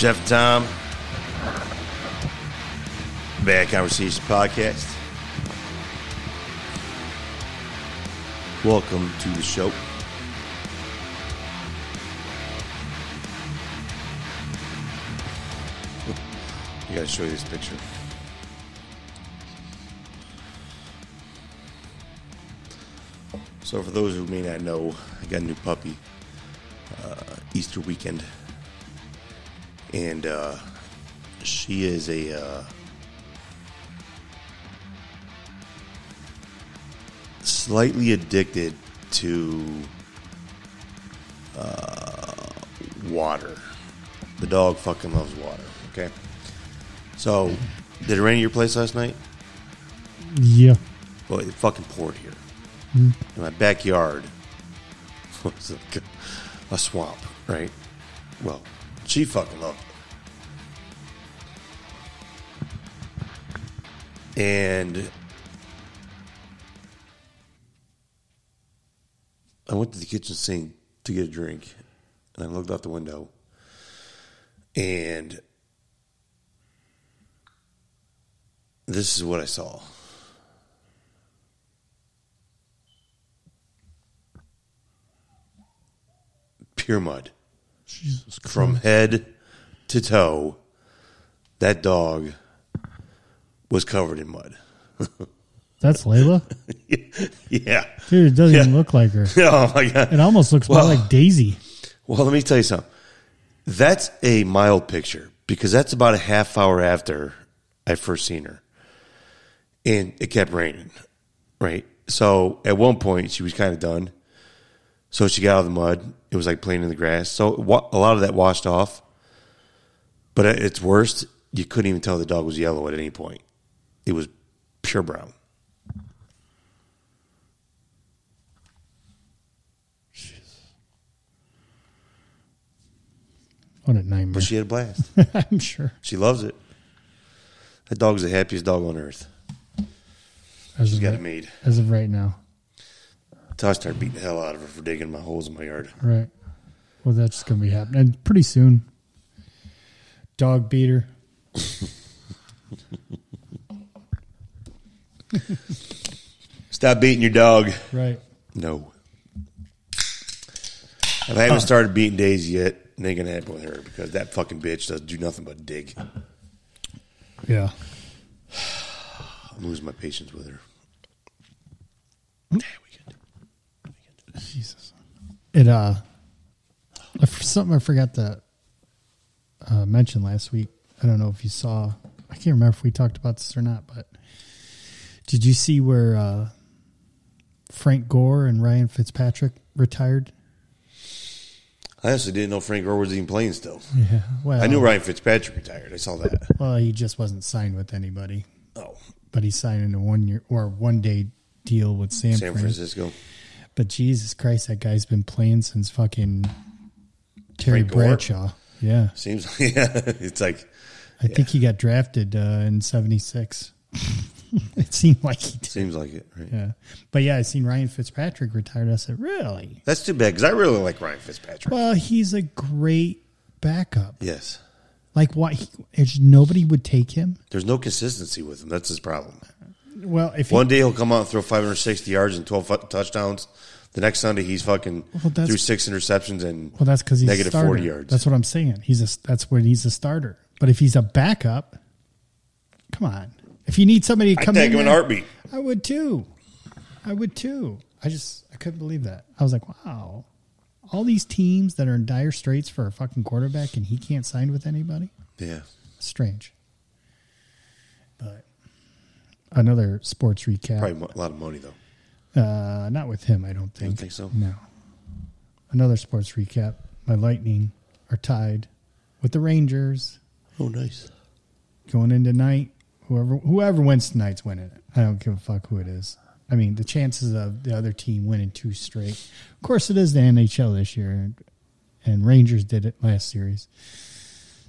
Jeff and Tom, Bad Conversations Podcast. Welcome to the show. I gotta show you this picture. So, for those who may not know, I got a new puppy uh, Easter weekend, and uh, she is a uh, slightly addicted to uh, water. The dog fucking loves water. Okay, so did it rain at your place last night? Yeah. Well, it fucking poured here. In my backyard was like a, a swamp, right? Well, she fucking loved it. And I went to the kitchen sink to get a drink, and I looked out the window, and this is what I saw. Pure mud. Jesus Christ. from head to toe, that dog was covered in mud. That's Layla? yeah. Dude, it doesn't Yeah. even look like her. Oh my god. It almost looks more like Daisy. Well, let me tell you something. That's a mild picture because that's about a half hour after I first seen her, and it kept raining. Right. So at one point she was kind of done. So she got out of the mud. It was like playing in the grass. So wa- a lot of that washed off. But at its worst, you couldn't even tell the dog was yellow at any point. It was pure brown. What a nightmare. But she had a blast. I'm sure. She loves it. That dog's the happiest dog on earth. As She's got right, it made. as of right now. I start beating the hell out of her for digging my holes in my yard. Right. Well, that's going to be happening pretty soon. Dog beater. Stop beating your dog. Right. No. If I haven't started beating Daisy yet, it ain't gonna happen with her because that fucking bitch does do nothing but dig. Yeah. I'm losing my patience with her. Yeah, we good. Jesus. It, uh, something I forgot to uh, mention last week. I don't know if you saw, I can't remember if we talked about this or not, but did you see where uh, Frank Gore and Ryan Fitzpatrick retired? I honestly didn't know Frank Gore was even playing still. Yeah. Well, I knew Ryan Fitzpatrick retired. I saw that. Well, he just wasn't signed with anybody, Oh, but he's signing a one year or one day deal with San, San Fran. Francisco. But Jesus Christ, that guy's been playing since fucking Terry Frank Gore? Bradshaw. Yeah. Seems yeah. It's like I think he got drafted uh, in '76. it seemed like he did. seems like it. Right? Yeah, but yeah, I seen Ryan Fitzpatrick retired. I said, really? That's too bad because I really like Ryan Fitzpatrick. Well, he's a great backup. yes. Like, why? He, nobody would take him. There's no consistency with him. That's his problem. Well, if he, One day he'll come out and throw 560 yards and 12 fu- touchdowns. The next Sunday he's fucking Well, that's- threw six interceptions and well, that's because he's negative a starter. 40 yards. That's what I'm saying. He's a that's when he's a starter. But if he's a backup, come on. If you need somebody to come I come take in, him in heartbeat. I would too. I would too. I just I couldn't believe that. I was like, wow. All these teams that are in dire straits for a fucking quarterback and he can't sign with anybody? Yeah. Strange. Another sports recap. Probably a lot of money though. Uh, not with him, I don't think. think so? No. Another sports recap. My Lightning are tied with the Rangers Oh, nice. going in tonight. Whoever whoever wins tonight's winning it. I don't give a fuck who it is. I mean, the chances of the other team winning two straight. Of course, it is the NHL this year, and Rangers did it last series.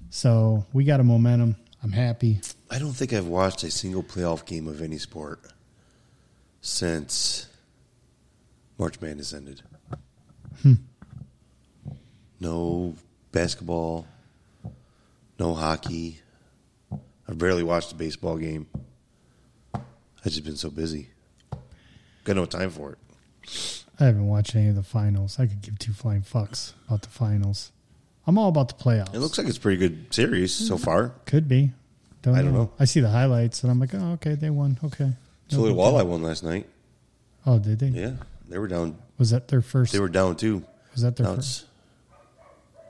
So we got a momentum. I'm happy. I don't think I've watched a single playoff game of any sport since March Madness ended. Hmm. No basketball, no hockey. I've barely watched a baseball game. I've just been so busy. Got no time for it. I haven't watched any of the finals. I could give two flying fucks about the finals. I'm all about the playoffs. It looks like it's a pretty good series so mm-hmm. far. Could be. Don't I don't know. I see the highlights and I'm like, oh, okay, they won. Okay. So the Walleye won last night. Oh, did they? Yeah, they were down. Was that their first? They were down two. was that their Now first?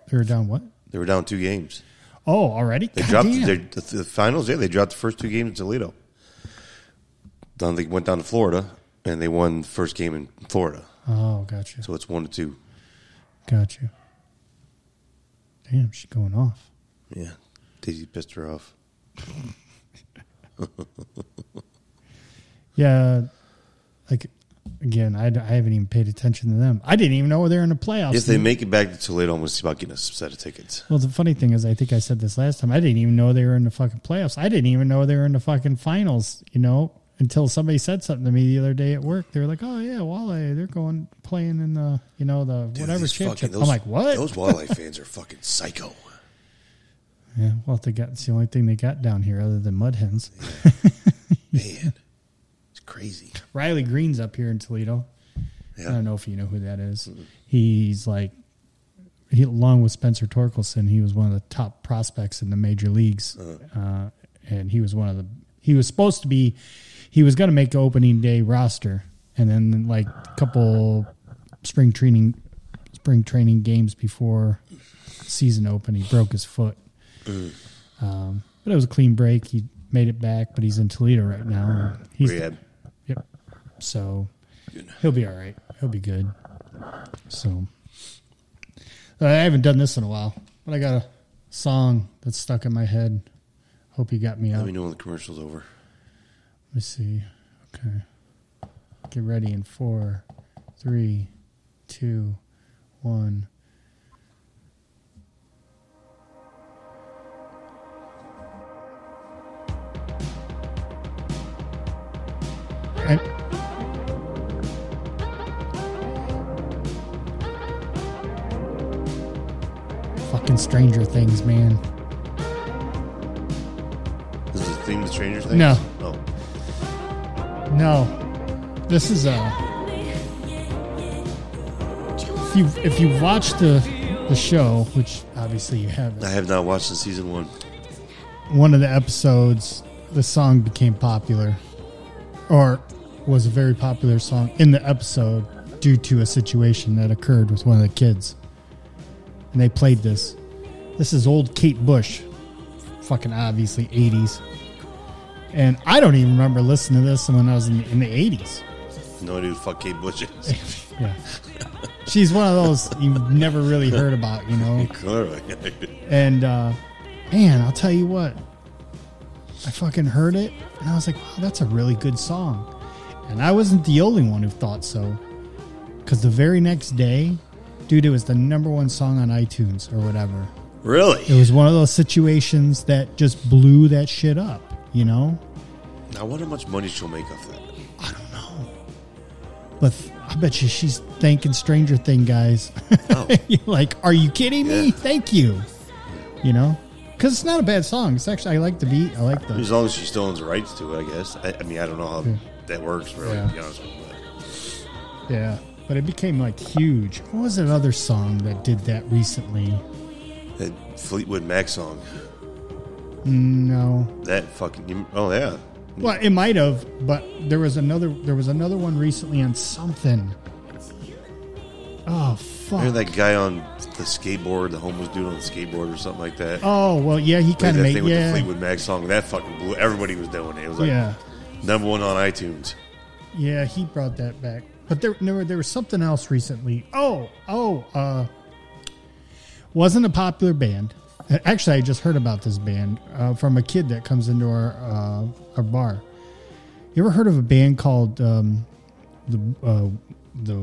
They were down what? They were down two games. Oh, already? They God dropped damn. the, the finals. Yeah, they dropped the first two games in Toledo. Then they went down to Florida and they won the first game in Florida. Oh, gotcha. So it's one to two. Gotcha. Damn, she's going off. Yeah, Daisy pissed her off. Yeah, like again, I, I haven't even paid attention to them. I didn't even know they were in the playoffs. If they make it back to Toledo, I'm going to see about getting a set of tickets. well, the funny thing is, I think I said this last time. I didn't even know they were in the fucking playoffs. I didn't even know they were in the fucking finals. You know, until somebody said something to me the other day at work. They were like, "Oh yeah, Walleye, they're going playing in the you know the Dude, whatever championship." fucking- I'm like, "What?" Those wildlife fans are fucking psycho. yeah, well, they got it's the only thing they got down here other than mud hens. Man, it's crazy. Riley Greene's up here in Toledo. I don't know if you know who that is. He's like, he along with Spencer Torkelson, he was one of the top prospects in the major leagues, uh, and he was one of the. He was supposed to be, he was going to make opening day roster, and then like a couple spring training, spring training games before season open, he broke his foot. Um, but it was a clean break. He made it back, but he's in Toledo right now. He's Rehab. Yep. So Good. he'll be all right. He'll be good. So I haven't done this in a while, but I got a song that's stuck in my head. Hope you got me Let out. me know when the commercial's over. Let me see. Okay. Get ready in four, three, two, one. And fucking Stranger Things, man. Is this the theme of Stranger Things? No. Oh. No, this is a. If you if you watch the the show, which obviously you haven't, I have not watched the season one. one of the episodes, the song became popular, or was a very popular song in the episode due to a situation that occurred with one of the kids, and they played this. This is old Kate Bush, fucking obviously '80s, and I don't even remember listening to this when I was in, in the '80s. No idea who fuck Kate Bush is. Yeah. She's one of those you've never really heard about, you know. Clearly. And uh man, I'll tell you what. I fucking heard it and I was like, wow, that's a really good song. And I wasn't the only one who thought so. Cause the very next day, dude, it was the number one song on iTunes or whatever. really? It was one of those situations that just blew that shit up, you know? I wonder how much money she'll make off that. I don't know. But th- I bet you she's thanking Stranger Thing guys. Oh. Like, are you kidding me? Yeah. Thank you. You know, because it's not a bad song. It's actually I like the beat. I like the As long as she still owns the rights to it, I guess. I, I mean, I don't know how that works, really, Yeah. to be honest with you. yeah. But it became like huge. What was that other song that did that recently? That Fleetwood Mac song, No. that fucking. Oh, yeah. Well, it might have, but there was another. There was another one recently on something. Oh fuck! heard that guy on the skateboard, the homeless dude on the skateboard or something like that. Oh well, yeah, he kind that of thing made with the yeah, Fleetwood Mac song. That fucking blew. Everybody was doing it. It was like yeah. number one on iTunes. Yeah, he brought that back. But there, there, there was something else recently. Oh, oh, uh, wasn't a popular band. Actually, I just heard about this band uh, from a kid that comes into our uh, our bar. You ever heard of a band called um, the uh, the?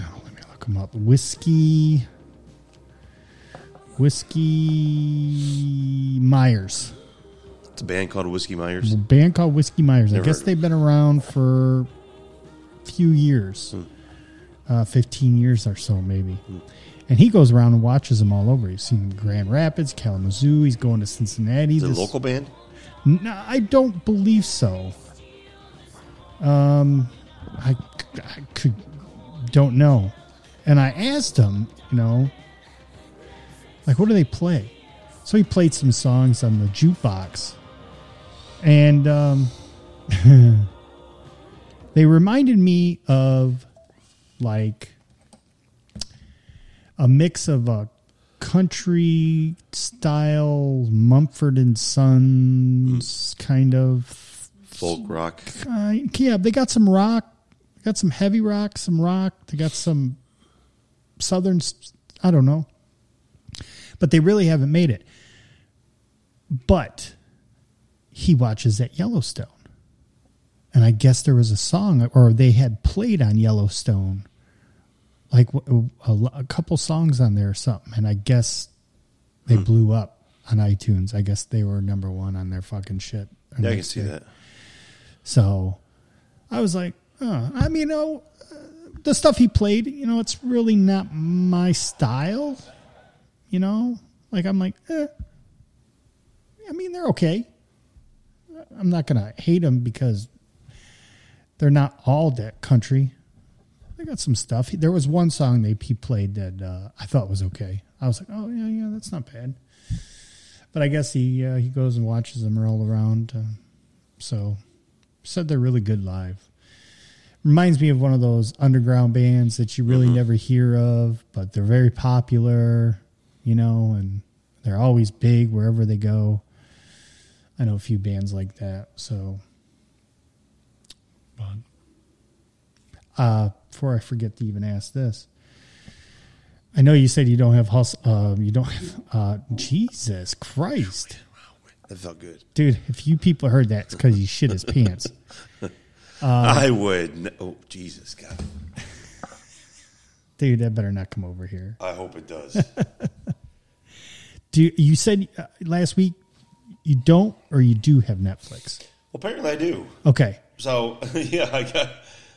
Oh, let me look them up. Whiskey. Whiskey Myers. It's a band called Whiskey Myers. A band called Whiskey Myers. Never I guess they've been around for a few years, Hmm. uh, fifteen years or so, maybe. And he goes around and watches them all over. He's seen Grand Rapids, Kalamazoo. He's going to Cincinnati. Is it a This- local band? No, I don't believe so. Um, I, I could don't know. And I asked him, you know, like what do they play? So he played some songs on the jukebox, and um, they reminded me of like a mix of a country style Mumford and Sons kind of Folk rock. uh, yeah, they got some rock, got some heavy rock, some rock. They got some southern. I don't know, but they really haven't made it. But he watches at Yellowstone, and I guess there was a song, or they had played on Yellowstone, like a, a couple songs on there or something, and I guess they blew up on iTunes. I guess they were number one on their fucking shit. Yeah, I can see day. that. So I was like, oh. I mean, you know, uh, the stuff he played, you know, it's really not my style. You know, like I'm like, eh. I mean, they're okay. I'm not gonna hate them because they're not all that country. They got some stuff. There was one song they he played that uh, I thought was okay. I was like, oh yeah, yeah, that's not bad. But I guess he uh, he goes and watches them roll around. Uh, so said they're really good live. Reminds me of one of those underground bands that you really never hear of, but they're very popular, you know, and they're always big wherever they go. I know a few bands like that. So, but, uh, before I forget to even ask this, I know you said you don't have hustle. Uh, you don't. Have, uh, Jesus Christ, That felt good. dude! If you people heard that, it's because you shit his pants. I would. n- Oh, Jesus, God. Dude, that better not come over here. I hope it does. Do you, you said uh, last week you don't or you do have Netflix? well, apparently I do. Okay. So yeah, I got.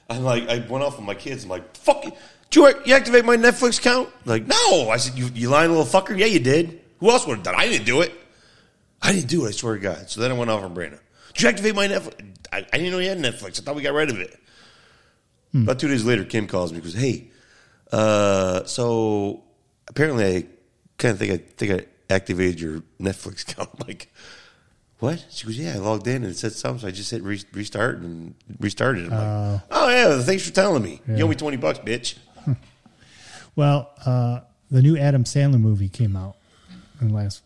I'm like, I went off with my kids. I'm like, fuck you. Did you, you activate my Netflix account? Like, no. I said, you, you lying little fucker. Yeah, you did. Who else would have done? it? I didn't do it. I didn't do it. I swear to God. So then I went off on Brandon. Did you activate my Netflix? I, I didn't know you had Netflix. I thought we got rid of it. About two days later, Kim calls me. Goes, hey, uh, so apparently I kind of think I think I activated your Netflix account. I'm like, what? She goes, yeah, I logged in and it said something. So I just hit re- restart and restarted. I'm like, oh yeah, thanks for telling me. You owe me twenty bucks, bitch. Well, uh, the new Adam Sandler movie came out in the last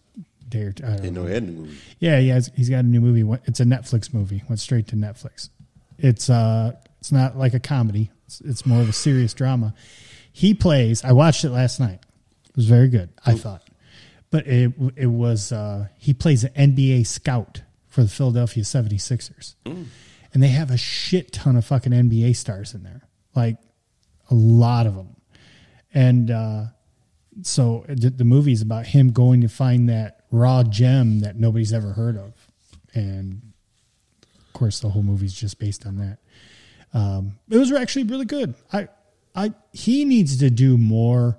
day or two. I Didn't know. he had the movie. Yeah, yeah, he's- he's got a new movie. It's a Netflix movie. Went straight to Netflix. It's uh, it's not like a comedy. It's, it's more of a serious drama. He plays. I watched it last night. It was very good. I thought, but it it was uh, he plays an NBA scout for the Philadelphia 76ers. and they have a shit ton of fucking NBA stars in there, like a lot of them, and. uh so the, the movie is about him going to find that raw gem that nobody's ever heard of, and of course the whole movie's just based on that. Um, it was actually really good. I, I he needs to do more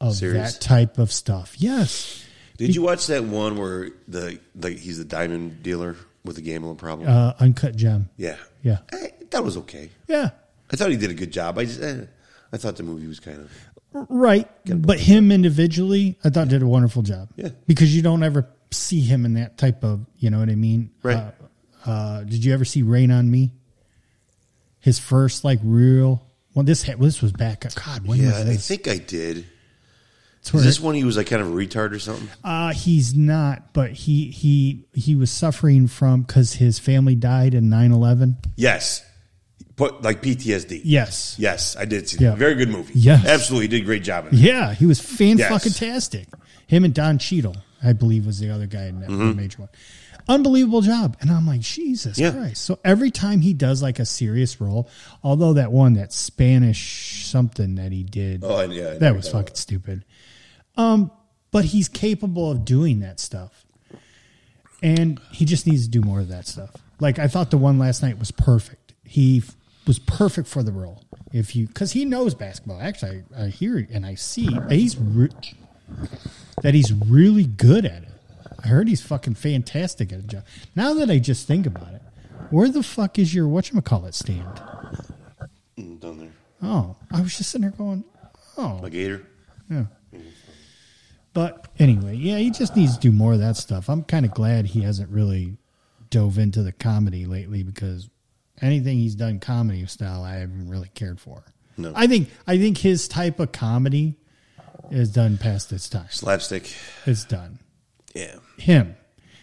of Serious? that type of stuff. Yes, Did you watch that one where the like he's the diamond dealer with the gambling problem? uh, uncut gem. yeah, Yeah, I, that was okay. yeah, I thought he did a good job. I just, eh, I thought the movie was kind of right. But him individually, I thought did a wonderful job. Yeah. because you don't ever see him in that type of. You know what I mean? Right. Uh, uh, did you ever see Rain on Me? His first like real. Well, this had, this was back. God, when yeah. was I this? think I did. Is this one he was like kind of a retard or something? Uh, he's not, but he he he was suffering from because his family died in 9-11. Yes, put like PTSD. Yes. Yes, I did see Yeah. that. Very good movie. Yes. absolutely, he did a great job in it. Yeah, he was fan fucking tastic. Him and Don Cheadle, I believe, was the other guy in that Mm-hmm. major one. Unbelievable job. And I'm like, Jesus Yeah. Christ. So every time he does like a serious role, although that one, that Spanish something that he did, Oh, yeah, that was fucking stupid. Um, but he's capable of doing that stuff. And he just needs to do more of that stuff. Like I thought the one last night was perfect. He was perfect for the role. If you, because he knows basketball. Actually, I, I hear it and I see he's re- that he's really good at it. I heard he's fucking fantastic at a job. Now that I just think about it, where the fuck is your whatchamacallit stand? Mm, Down there. Oh, I was just sitting there going, oh, My gator. yeah. But anyway, yeah, he just needs to do more of that stuff. I'm kind of glad he hasn't really dove into the comedy lately because anything he's done comedy style, I haven't really cared for. No. I think I think his type of comedy is done past its time. Slapstick. It's done. Yeah. Him,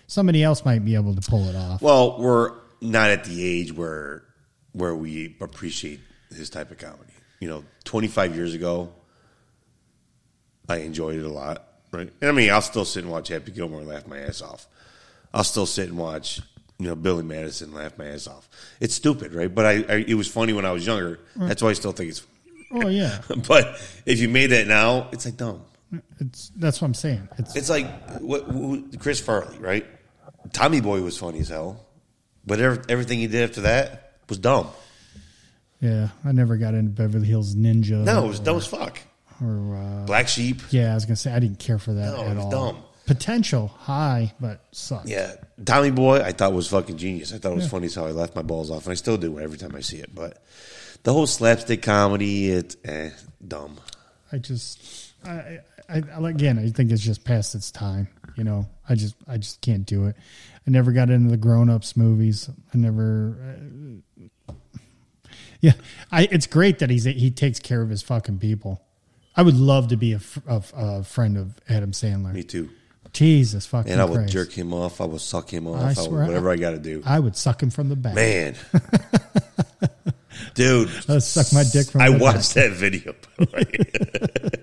somebody else might be able to pull it off. Well, we're not at the age where where we appreciate his type of comedy. You know, 25 years ago, I enjoyed it a lot, right? And I mean, I'll still sit and watch Happy Gilmore and laugh my ass off. I'll still sit and watch, you know, Billy Madison and laugh my ass off. It's stupid, right? But I, I it was funny when I was younger. Mm. That's why I still think it's. Oh yeah, But if you made that now, it's like dumb. it's that's what I'm saying. It's It's like what, what Chris Farley, right? Tommy Boy was funny as hell, but ev- everything he did after that was dumb. yeah. I never got into Beverly Hills Ninja. No, it was dumb as fuck. Or uh, Black Sheep. Yeah, I was gonna say I didn't care for that No, it at was all. dumb. Potential high, but sucked. Yeah, Tommy Boy, I thought was fucking genius. I thought it was funny as how I left my balls off, and I still do every time I see it. But the whole slapstick comedy, it's eh, dumb. I just, I, I, I, again, I think it's just past its time. You know, I just, I just can't do it. I never got into the grown ups movies. I never. Uh, yeah, I. It's great that he's he takes care of his fucking people. I would love to be a, fr- a, a friend of Adam Sandler. Me too. Jesus fucking And I would Christ. jerk him off. I would suck him off. I I would, swear, whatever I got to do. I would suck him from the back. Man, dude, I would suck my dick from I the back. watched that video. by the way.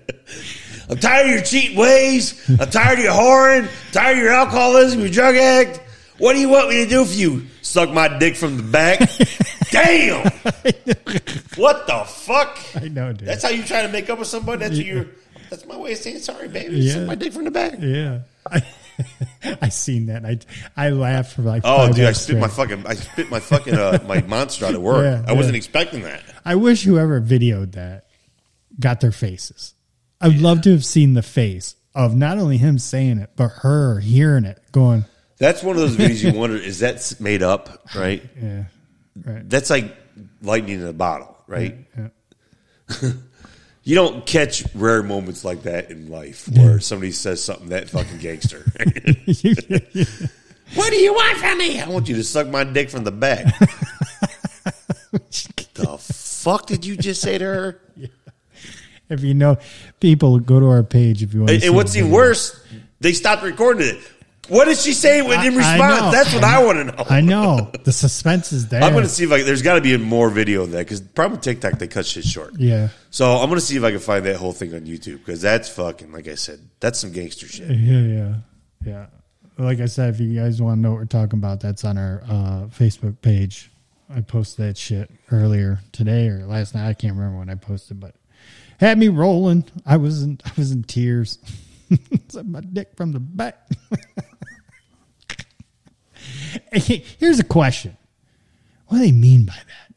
I'm tired of your cheating ways. I'm tired of your whoring. Tired of your alcoholism, your drug addict. What do you want me to do for you? Suck my dick from the back? Damn! what the fuck? I know, dude. That's how you try to make up with somebody. That's your. That's my way of saying sorry, baby. Yeah. Suck my dick from the back. Yeah. I, I seen that. I I laughed for like Oh, five dude, I spit my fucking, I spit my fucking, uh, my monster out at work. Yeah, I wasn't expecting that. I wish whoever videoed that got their faces. I would love to have seen the face of not only him saying it, but her hearing it, going, That's one of those videos you wonder is that made up, right? "Yeah, right." That's like lightning in a bottle, right? Yeah. You don't catch rare moments like that in life where somebody says something that fucking gangster. what do you want from me? I want you to suck my dick from the back. the fuck did you just say to her? if you know, people go to our page if you want. And, to and what's even worse, they stopped recording it. What did she say when in I- I response? know. That's what I, want to know. I know the suspense is there. I'm going to see if I. There's got to be more video of that because probably TikTok they cut shit short. Yeah, So I'm going to see if I can find that whole thing on YouTube because that's fucking like I said, that's some gangster shit. yeah, yeah, yeah. Like I said, if you guys want to know what we're talking about, that's on our uh, Facebook page. I posted that shit earlier today or last night. I can't remember when I posted, but had me rolling. I was in, I was in tears. Suck my dick from the back. Here's a question: What do they mean by that?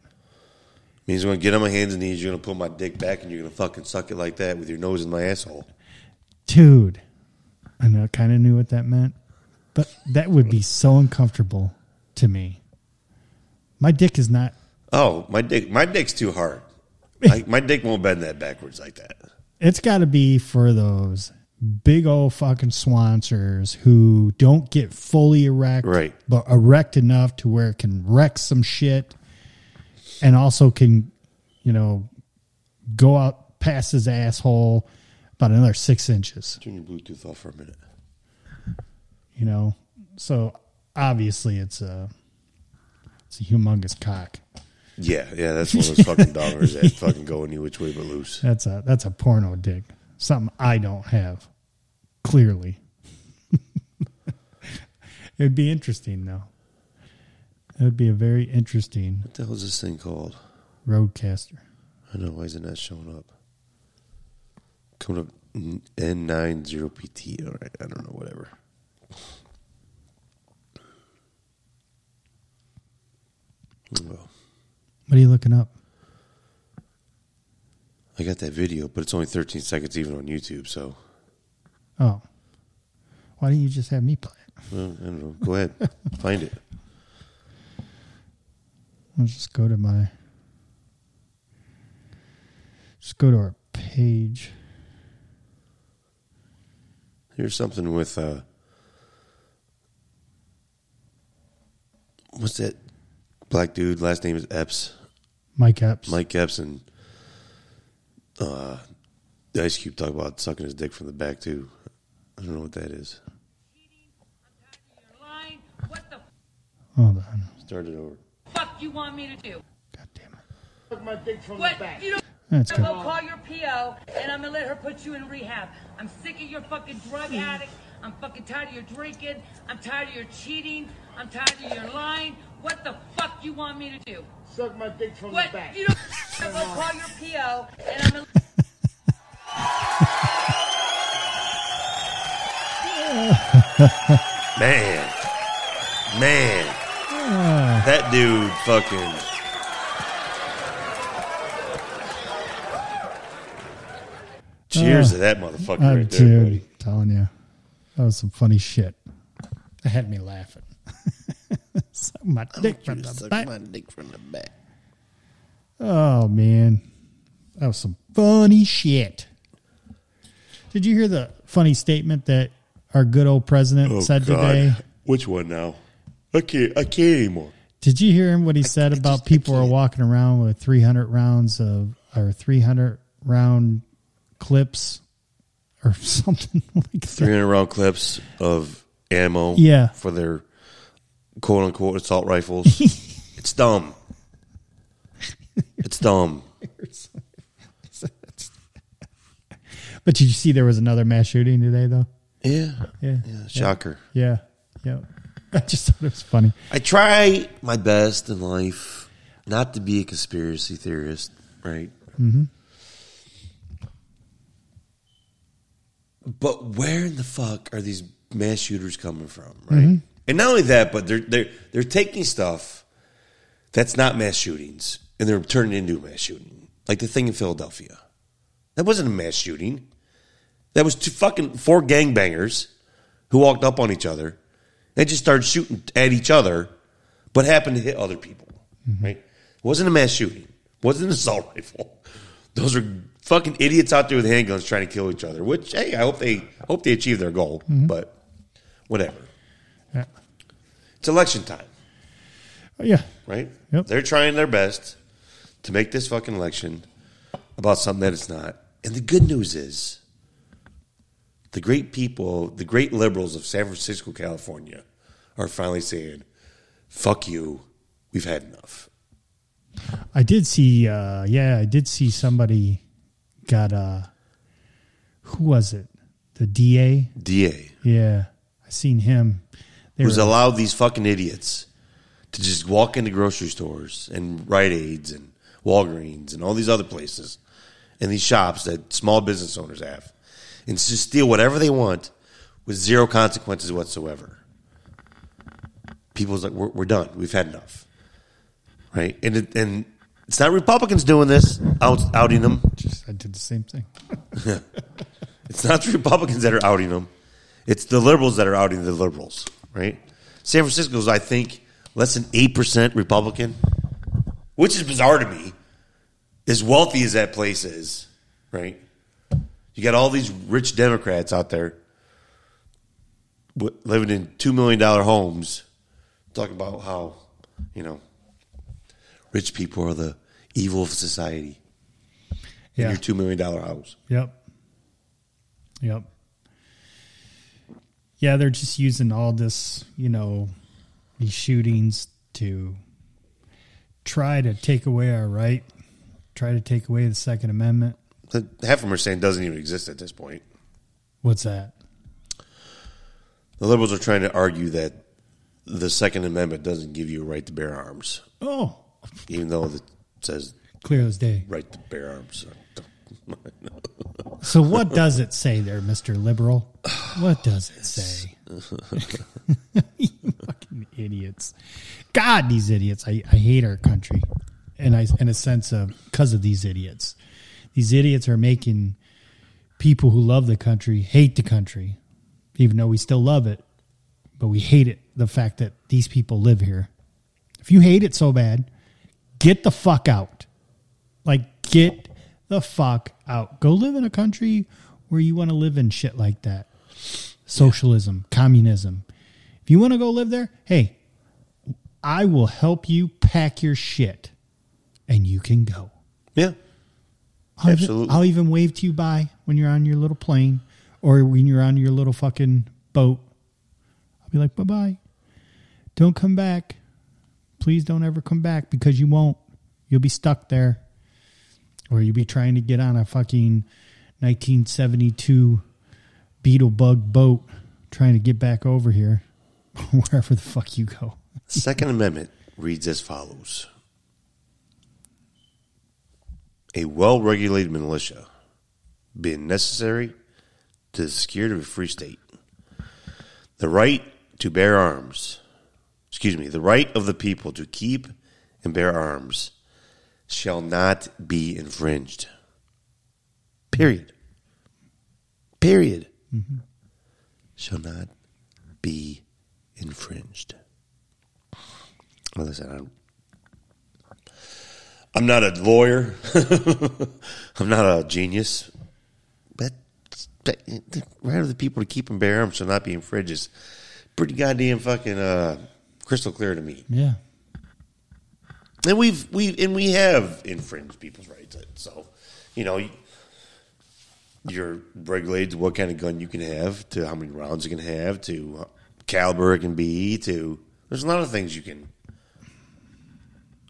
Means I'm going to get on my hands and knees. You're going to pull my dick back and you're going to fucking suck it like that with your nose in my asshole. dude i know kind of knew what that meant but that would be so uncomfortable to me my dick is not Oh, my dick, my dick's too hard. I, my dick won't bend that backwards like that. it's got to be for those big old fucking swansers who don't get fully erect Right. but erect enough to where it can wreck some shit and also can you know go out past his asshole about another six inches Turn your Bluetooth off for a minute. you know so obviously it's a it's a humongous cock Yeah, yeah, that's one of those fucking dollars that fucking go any which way but loose. that's a that's a porno dick something i don't have clearly it'd be interesting though it would be a very interesting What the hell is this thing called? RODECaster I know. Why is it not showing up? Coming up N90PT. All right. I don't know. Whatever. Oh, well, What are you looking up? I got that video, but it's only 13 seconds even on YouTube. So, Oh. Why don't you just have me play it? well, I don't know. Go ahead, find it. I'll just go to my. Just go to our page. Here's something with uh, what's that black dude? Last name is Epps. Mike Epps. Mike Epps and uh, the Ice Cube talk about sucking his dick from the back too. I don't know what that is. What the Hold on. Start it over. fuck you want me to do? God damn it. Suck my dick from What? the back. You don't. That's I'm good. gonna call your PO and I'm gonna let her put you in rehab. I'm sick of your fucking drug addict. I'm fucking tired of your drinking. I'm tired of your cheating. I'm tired of your lying. What the fuck you want me to do? Suck my dick from What? the back. You don't. I'm gonna call your PO and I'm gonna. Man, man, that dude fucking. Cheers to that motherfucker Uh, right there, dude, buddy. telling you, that was some funny shit. That had me laughing. Suck my dick from the back. dick from the back. Oh man, that was some funny shit. Did you hear the funny statement that our good old president Oh, said God. today? Which one now? I can't. I can't anymore. Did you hear him what he said I about just- people are walking around with 300 rounds of or 300 round clips or something like that? 300 round clips of ammo Yeah. for their quote unquote assault rifles. it's dumb. It's dumb. But did you see there was another mass shooting today though? Yeah. Yeah. Yeah. Shocker. Yeah. Yeah. I just thought it was funny. I try my best in life not to be a conspiracy theorist, right? Mm-hmm. But where in the fuck are these mass shooters coming from, right? And not only that, but they're they're they're taking stuff that's not mass shootings and they're turning it into a mass shooting, like the thing in Philadelphia. That wasn't a mass shooting. That was two fucking four gangbangers who walked up on each other and just started shooting at each other, but happened to hit other people. Mm-hmm. Right? It wasn't a mass shooting. It wasn't an assault rifle. Those are fucking idiots out there with handguns trying to kill each other. Which hey, I hope they hope they achieve their goal. Mm-hmm. But whatever. Yeah. It's election time, Oh, yeah. right? Yep. They're trying their best to make this fucking election about something that it's not. And the good news is the great people, the great liberals of San Francisco, California, are finally saying, fuck you, we've had enough. I did see uh yeah, I did see somebody got uh who was it? The DA? DA, Yeah. I seen him. They who's were- allowed these fucking idiots to just walk into grocery stores and Rite Aids and Walgreens and all these other places and these shops that small business owners have and just steal whatever they want with zero consequences whatsoever. People's like, we're, we're done. We've had enough. Right? And, it, and it's not Republicans doing this, out, outing them. just I did the same thing. It's not the Republicans that are outing them. It's the liberals that are outing the liberals, right? San Francisco's, I think, less than 8% Republican, which is bizarre to me. As wealthy as that place is, right? You got all these rich Democrats out there living in $2 million homes, talking about how, you know, rich people are the evil of society in your $2 million house. Yep. Yep. Yeah, they're just using all this, you know, these shootings to try to take away our right, try to take away the Second Amendment. Half of them are saying doesn't even exist at this point. What's that? The liberals are trying to argue that the Second Amendment doesn't give you a right to bear arms, Oh, even though it says clear as day. right to bear arms. So, what does it say there, Mister Liberal? What does it say? you fucking idiots! God, these idiots! I, I hate our country. and I in a sense of because of these idiots. These idiots are making people who love the country hate the country, even though we still love it, but we hate it. The fact that these people live here. If you hate it so bad, get the fuck out. Like get the fuck out. Go live in a country where you want to live in shit like that. Socialism, communism. If you want to go live there, hey, I will help you pack your shit and you can go. Yeah. I'll even- Absolutely. I'll even wave to you by when you're on your little plane or when you're on your little fucking boat. I'll be like, bye bye. Don't come back. Please don't ever come back because you won't. You'll be stuck there. Or you'll be trying to get on a fucking 1972 beetle bug boat trying to get back over here, wherever the fuck you go. Second Amendment reads as follows A well regulated militia being necessary to the security of a free state. The right to bear arms, excuse me, the right of the people to keep and bear arms shall not be infringed. Period. Period. Mm-hmm. Shall not be infringed. Well, listen, I'm, I'm not a lawyer. I'm not a genius. But, but the right of the people to keep and bear arms shall not be infringed is pretty goddamn fucking uh, crystal clear to me. Yeah. And we've we and we have infringed people's rights. So, you know, you're regulated to what kind of gun you can have, to how many rounds you can have, to uh, caliber it can be, to there's a lot of things you can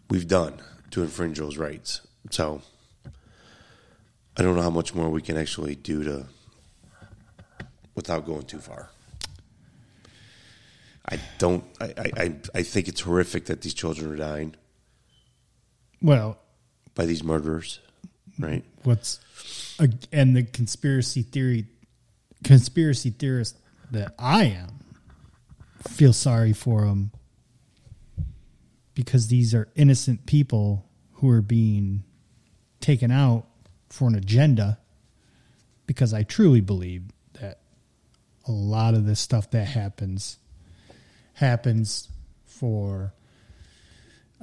we've done to infringe those rights. So, I don't know how much more we can actually do to without going too far. I don't. I, I, I- think it's horrific that these children are dying Well, by these murderers, right? what's uh, and the conspiracy theory conspiracy theorist that I am feel sorry for them because these are innocent people who are being taken out for an agenda because I truly believe that a lot of this stuff that happens happens for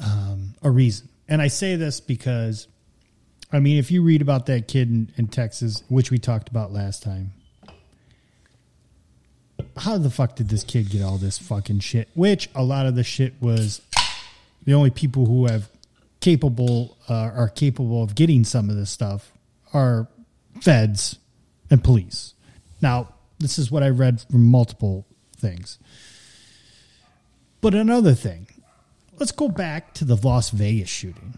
um, a reason. And I say this because I mean, if you read about that kid in, in Texas, which we talked about last time, how the fuck did this kid get all this fucking shit? Which a lot of the shit was the only people who have capable uh, are capable of getting some of this stuff are feds and police. Now, this is what I read from multiple things. But another thing, let's go back to the Las Vegas shooting.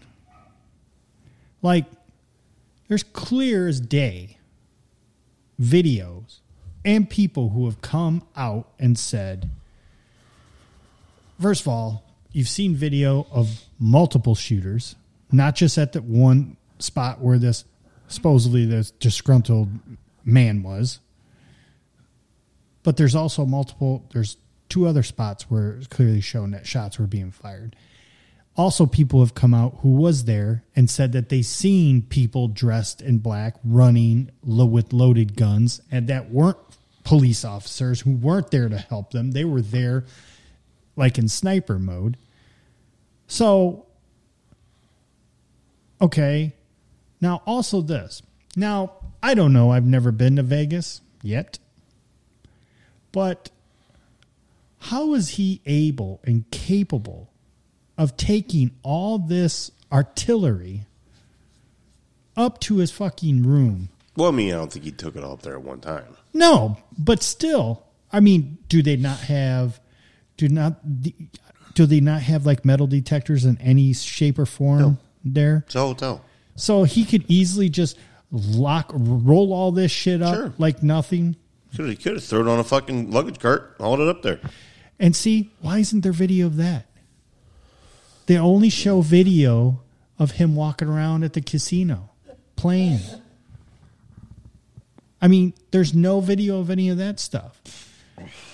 Like, there's clear as day videos and people who have come out and said, first of all, you've seen video of multiple shooters, not just at the one spot where this supposedly this disgruntled man was, but there's also multiple, there's two other spots where it's clearly shown that shots were being fired. Also people have come out who was there and said that they seen people dressed in black running with loaded guns and that weren't police officers who weren't there to help them. They were there like in sniper mode so okay now also this now i don't know i've never been to vegas yet but how is he able and capable of taking all this artillery up to his fucking room. Well, I mean, I don't think he took it all up there at one time. No, but still, I mean, do they not have do not do they not have like metal detectors in any shape or form No. there? It's a hotel. So he could easily just lock roll all this shit up Sure. like nothing. Could have, could have thrown it on a fucking luggage cart, hauled it up there. And see, why isn't there video of that? They only show video of him walking around at the casino playing. I mean, there's no video of any of that stuff.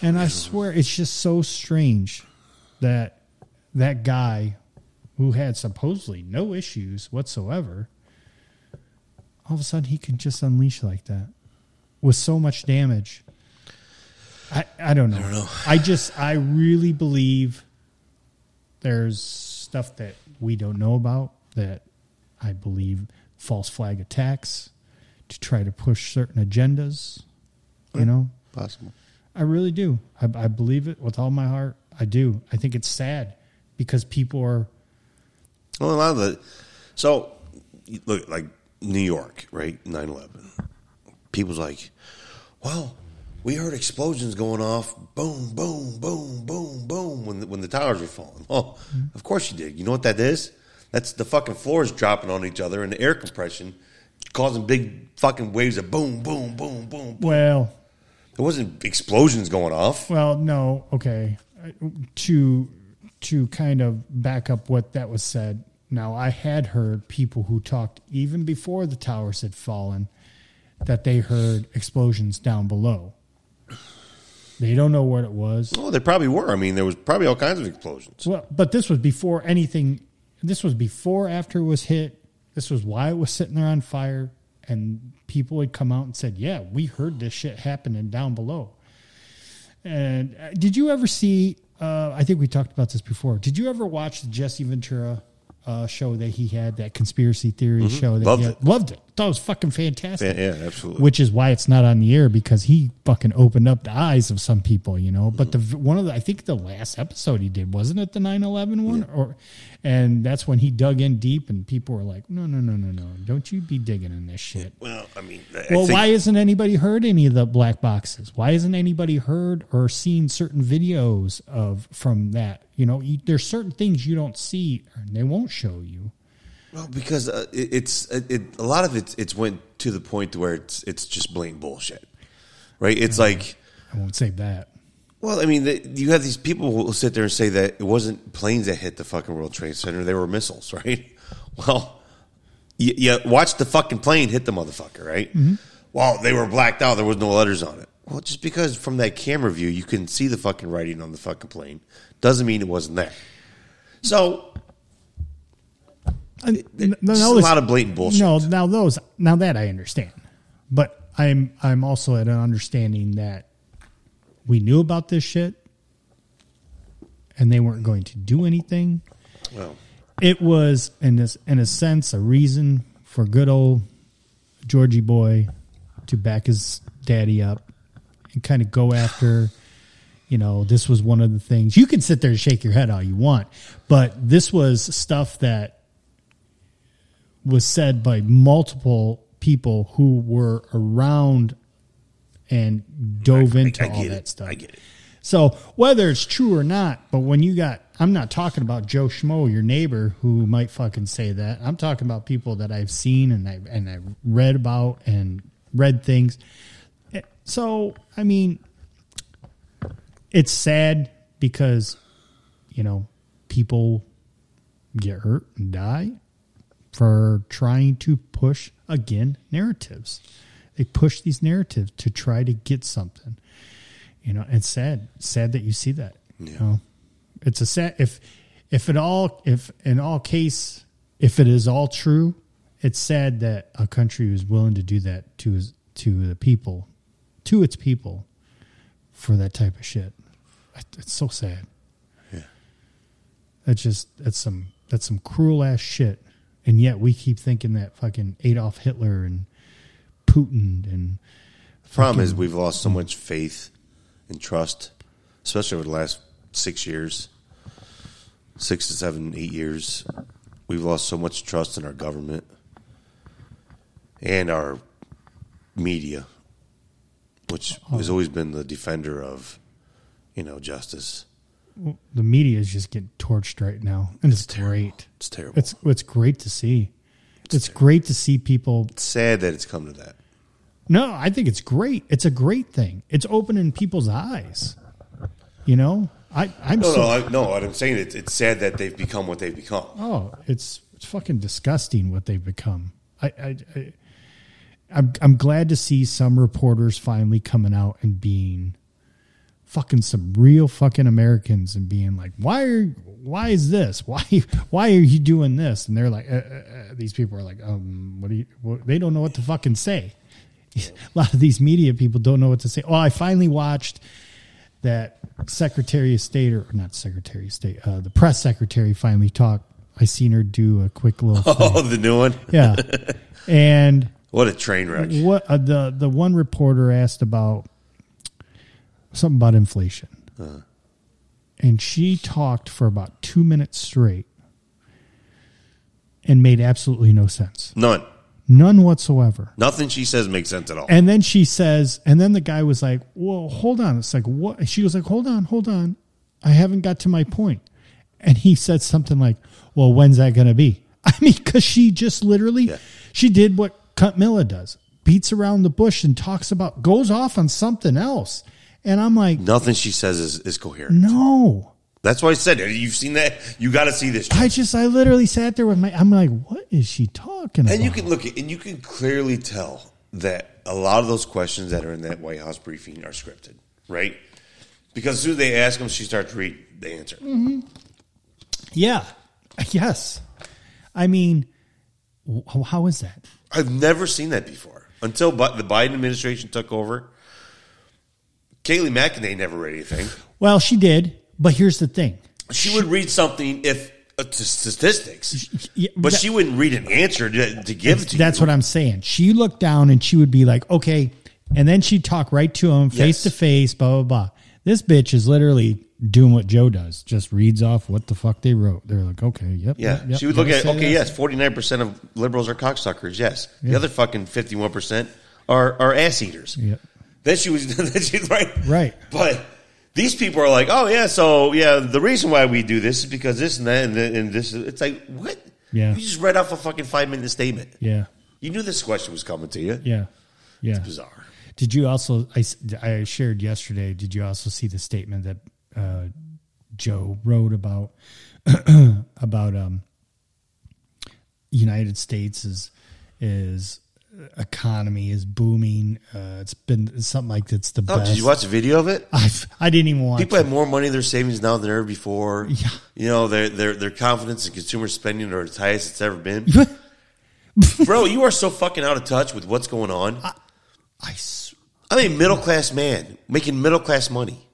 And I swear it's just so strange that that guy who had supposedly no issues whatsoever, all of a sudden he can just unleash like that with so much damage. I, I don't know. I don't know. I just I really believe there's stuff that we don't know about that I believe false flag attacks to try to push certain agendas. You know, Possible. I really do. I, I believe it with all my heart. I do. I think it's sad because people are. Well, a lot of the so look like New York, right? 9-11. People's like, well, we heard explosions going off, boom, boom, boom, boom, boom, when the, when the towers were falling. Well, mm-hmm. of course you did. You know what that is? That's the fucking floors dropping on each other and the air compression causing big fucking waves of boom, boom, boom, boom. boom. Well, It wasn't explosions going off. well, no. Okay, uh, to to kind of back up what that was said. Now, I had heard people who talked even before the towers had fallen that they heard explosions down below. They don't know what it was. Oh, there probably were. I mean, there was probably all kinds of explosions. Well, but this was before anything. This was before after it was hit. This was why it was sitting there on fire, and people had come out and said, "Yeah, we heard this shit happening down below." And uh, did you ever see? Uh, I think we talked about this before. Did you ever watch the Jesse Ventura uh, show that he had? That conspiracy theory show that Loved he had? it. Loved it. Thought it was fucking fantastic Yeah, yeah, absolutely. which is why it's not on the air because he fucking opened up the eyes of some people, you know. But mm-hmm. the one of the I think the last episode he did wasn't it the 9/11 one or and that's when he dug in deep and people were like, "No, no, no, no, no. Don't you be digging in this shit." well, I mean, I Well, think- why isn't anybody heard any of the black boxes? Why isn't anybody heard or seen certain videos of from that? You know, you, there's certain things you don't see and they won't show you. Well, because uh, it, it's it, it, a lot of it. It's went to the point where it's it's just blatant bullshit, right? It's like, I won't say that. well, I mean, the, you have these people who will sit there and say that it wasn't planes that hit the fucking World Trade Center; they were missiles, right? Well, you, you watch the fucking plane hit the motherfucker, right? Well, they were blacked out; there was no letters on it. Well, just because from that camera view you can see the fucking writing on the fucking plane doesn't mean it wasn't there. So It- no, just a lot of blatant bullshit. No, now those now that I understand, but I'm I'm also at an understanding that we knew about this shit, and they weren't going to do anything. well, It was in this in a sense a reason for good old Georgie boy to back his daddy up and kind of go after. You know, this was one of the things you can sit there and shake your head all you want, but this was stuff that was said by multiple people who were around and dove into I all that it. stuff. I get it. So whether it's true or not, but when you got, I'm not talking about Joe Schmo, your neighbor, who might fucking say that. I'm talking about people that I've seen and I and I've read about and read things. Eh, So I mean, it's sad because you know people get hurt and die for trying to push again narratives. They push these narratives to try to get something. You know, it's sad. Sad that you see that. You Yeah. know, it's a sad if if it all if in all case if it is all true, it's sad that a country is willing to do that to his, to the people, to its people, for that type of shit. It's so sad. Yeah. That's just that's some that's some cruel ass shit. And yet we keep thinking that fucking Adolf Hitler and Putin and Problem is, we've lost so much faith and trust, especially over the last six years, six to seven, eight years. We've lost so much trust in our government and our media, which oh. has always been the defender of, you know, justice. The media is just getting torched right now, and it's, great. It's terrible. It's it's great to see. It's great to see people. It's sad that it's come to that. No, I think it's great. It's a great thing. It's opening people's eyes. You know, I I'm No, so no, I, no. What I'm saying, it's, it's sad that they've become what they've become. oh, it's it's fucking disgusting what they've become. I I. I I'm I'm glad to see some reporters finally coming out and being fucking some real fucking Americans and being like, why are why is this? Why why are you doing this? And they're like, uh, uh, uh, these people are like, um, what do you? What, they don't know what to fucking say. A lot of these media people don't know what to say. Oh, I finally watched that Secretary of State or not Secretary of State, uh, the press secretary finally talked. I seen her do a quick little, Oh, the new one. yeah, and What a train wreck. what uh, the the one reporter asked about something about inflation, uh-huh. and she talked for about two minutes straight, and made absolutely no sense, None. none whatsoever. Nothing she says makes sense at all. And then she says, and then the guy was like, "Well, hold on." It's like what? She was like, "Hold on, hold on, I haven't got to my point." And he said something like, "Well, when's that going to be?" I mean, because she just literally, Yeah. she did what Kamala does, beats around the bush and talks about, goes off on something else. And I'm like, Nothing she says is, is coherent. no. That's why I said you've seen that. You got to see this. I just, I literally sat there with my, I'm like, what is she talking about? And you can look at, and you can clearly tell that a lot of those questions that are in that White House briefing are scripted, right? Because as soon as they ask them, she starts to read the answer. Mm-hmm. yeah, yes. I mean, how is that? I've never seen that before until the Biden administration took over. Kayleigh McEnany never read anything. Well, she did, but here's the thing. She would read something if uh, to statistics, Yeah, but that- she wouldn't read an answer to, to give to That's you. what I'm saying. She looked down and she would be like, okay. And then she'd talk right to him face Yes. to face, blah, blah, blah. This bitch is literally doing what Joe does, just reads off what the fuck they wrote. They're like, okay, yep. Yeah, yep, she would look at okay, that. yes, forty nine percent of liberals are cocksuckers. Yes, the other fucking fifty one percent are are ass eaters. Yep. Then she was then she's right, Right. But these people are like, oh yeah, so yeah, the reason why we do this is because this and that and, th- and this. It's like what? Yeah. you just read off a fucking five minute statement. Yeah. You knew this question was coming to you. Yeah. Yeah. It's bizarre. Did you also, I, I shared yesterday, did you also see the statement that uh, Joe wrote about, about um, United States is, is economy is booming. Uh, it's been something like it's the Oh, best. did you watch a video of it? I've, I didn't even watch People it. have more money in their savings now than ever before. Yeah. You know, their their their confidence in consumer spending are as high as it's ever been. Bro, you are so fucking out of touch with what's going on. I'm a middle class man making middle class money.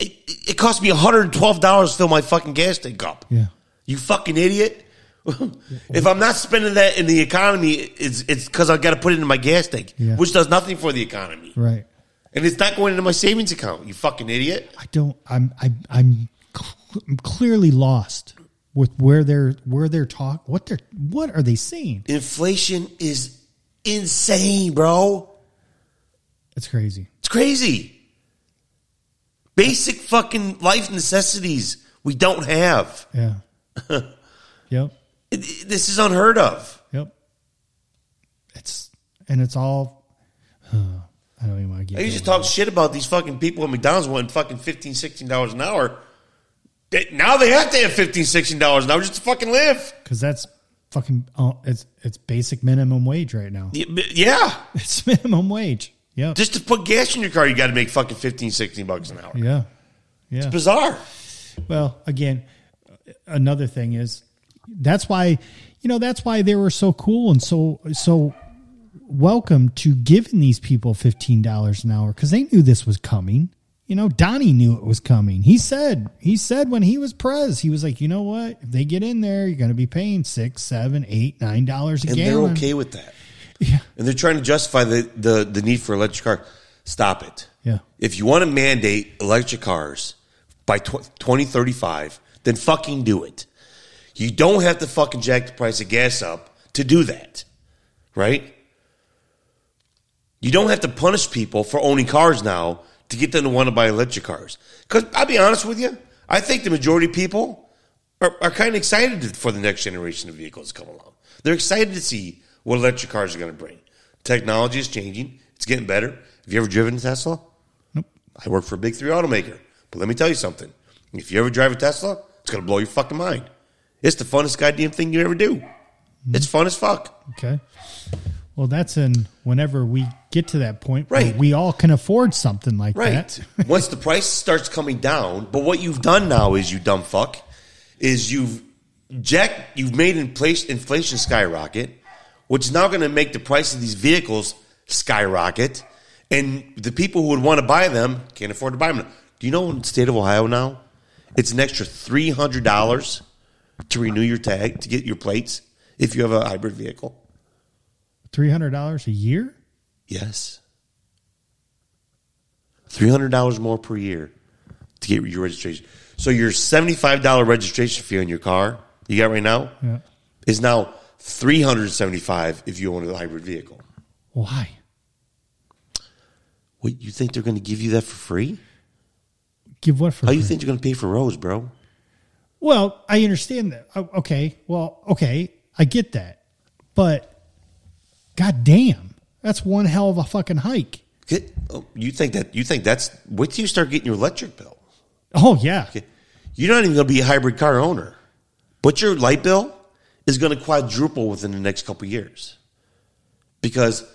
It, it, it cost me $112 to fill my fucking gas tank up. yeah. You fucking idiot. if I'm not spending that in the economy, it's it's because I got to put it in my gas tank, Yeah. which does nothing for the economy. Right. And it's not going into my savings account. You fucking idiot. I don't. I'm. I, I'm. cl- I'm clearly lost with where they're where they're talk. What they're. What are they saying? Inflation is insane, bro. It's crazy. It's crazy. Basic fucking life necessities we don't have. Yeah. yep. This is unheard of. Yep. It's and it's all. I don't even want to get. I used to talk shit about these fucking people at McDonald's wanting fucking 15 $16 an hour. They, now they have to have 15 $16 an hour just to fucking live. because that's fucking. Uh, it's it's basic minimum wage right now. Yeah. It's minimum wage. Yeah, Just to put gas in your car, you got to make fucking 15 16 bucks an hour. yeah. Yeah. It's bizarre. Well, again, another thing is that's why you know that's why they were so cool and so so welcome to giving these people fifteen dollars an hour because they knew this was coming. You know, Donnie knew it was coming. He said he said when he was prez, he was like, you know what? If they get in there, you're going to be paying six, seven, eight, nine dollars a And gallon. they're okay with that. Yeah, And they're trying to justify the, the, the need for electric car. Stop it. yeah, If you want to mandate electric cars by tw- 2035, then fucking do it. You don't have to fucking jack the price of gas up to do that. Right? You don't have to punish people for owning cars now to get them to want to buy electric cars. Because I'll be honest with you, I think the majority of people are, are kind of excited for the next generation of vehicles to come along. They're excited to see what electric cars are going to bring. Technology is changing, it's getting better. Have you ever driven a Tesla? Nope. I work for a big three automaker. But let me tell you something. If you ever drive a Tesla, it's going to blow your fucking mind. It's the funnest goddamn thing you ever do. Mm-hmm. It's fun as fuck. okay. Well, that's in whenever we get to that point where Right. we all can afford something like Right. that. Once the price starts coming down, but what you've done now is you dumb fuck, is you've jack you've made inflation inflation skyrocket, which is now going to make the price of these vehicles skyrocket, and the people who would want to buy them can't afford to buy them. Do you know in the state of Ohio now, it's an extra three hundred dollars to renew your tag to get your plates if you have a hybrid vehicle. Three hundred dollars a year? Yes. Three hundred dollars more per year to get your registration. So your seventy-five dollar registration fee on your car you got right now Yeah. is now three hundred seventy-five if you own a hybrid vehicle. Why? What you think they're going to give you that for free? Give what for? How you think you're going to pay for roads, bro? Well, I understand that. Oh, Okay. Well, okay. I get that. But god damn. That's one hell of a fucking hike. Get- oh, You think that you think that's wait till you start getting your electric bill. Oh yeah. You're not even going to be a hybrid car owner, but your light bill is going to quadruple within the next couple of years because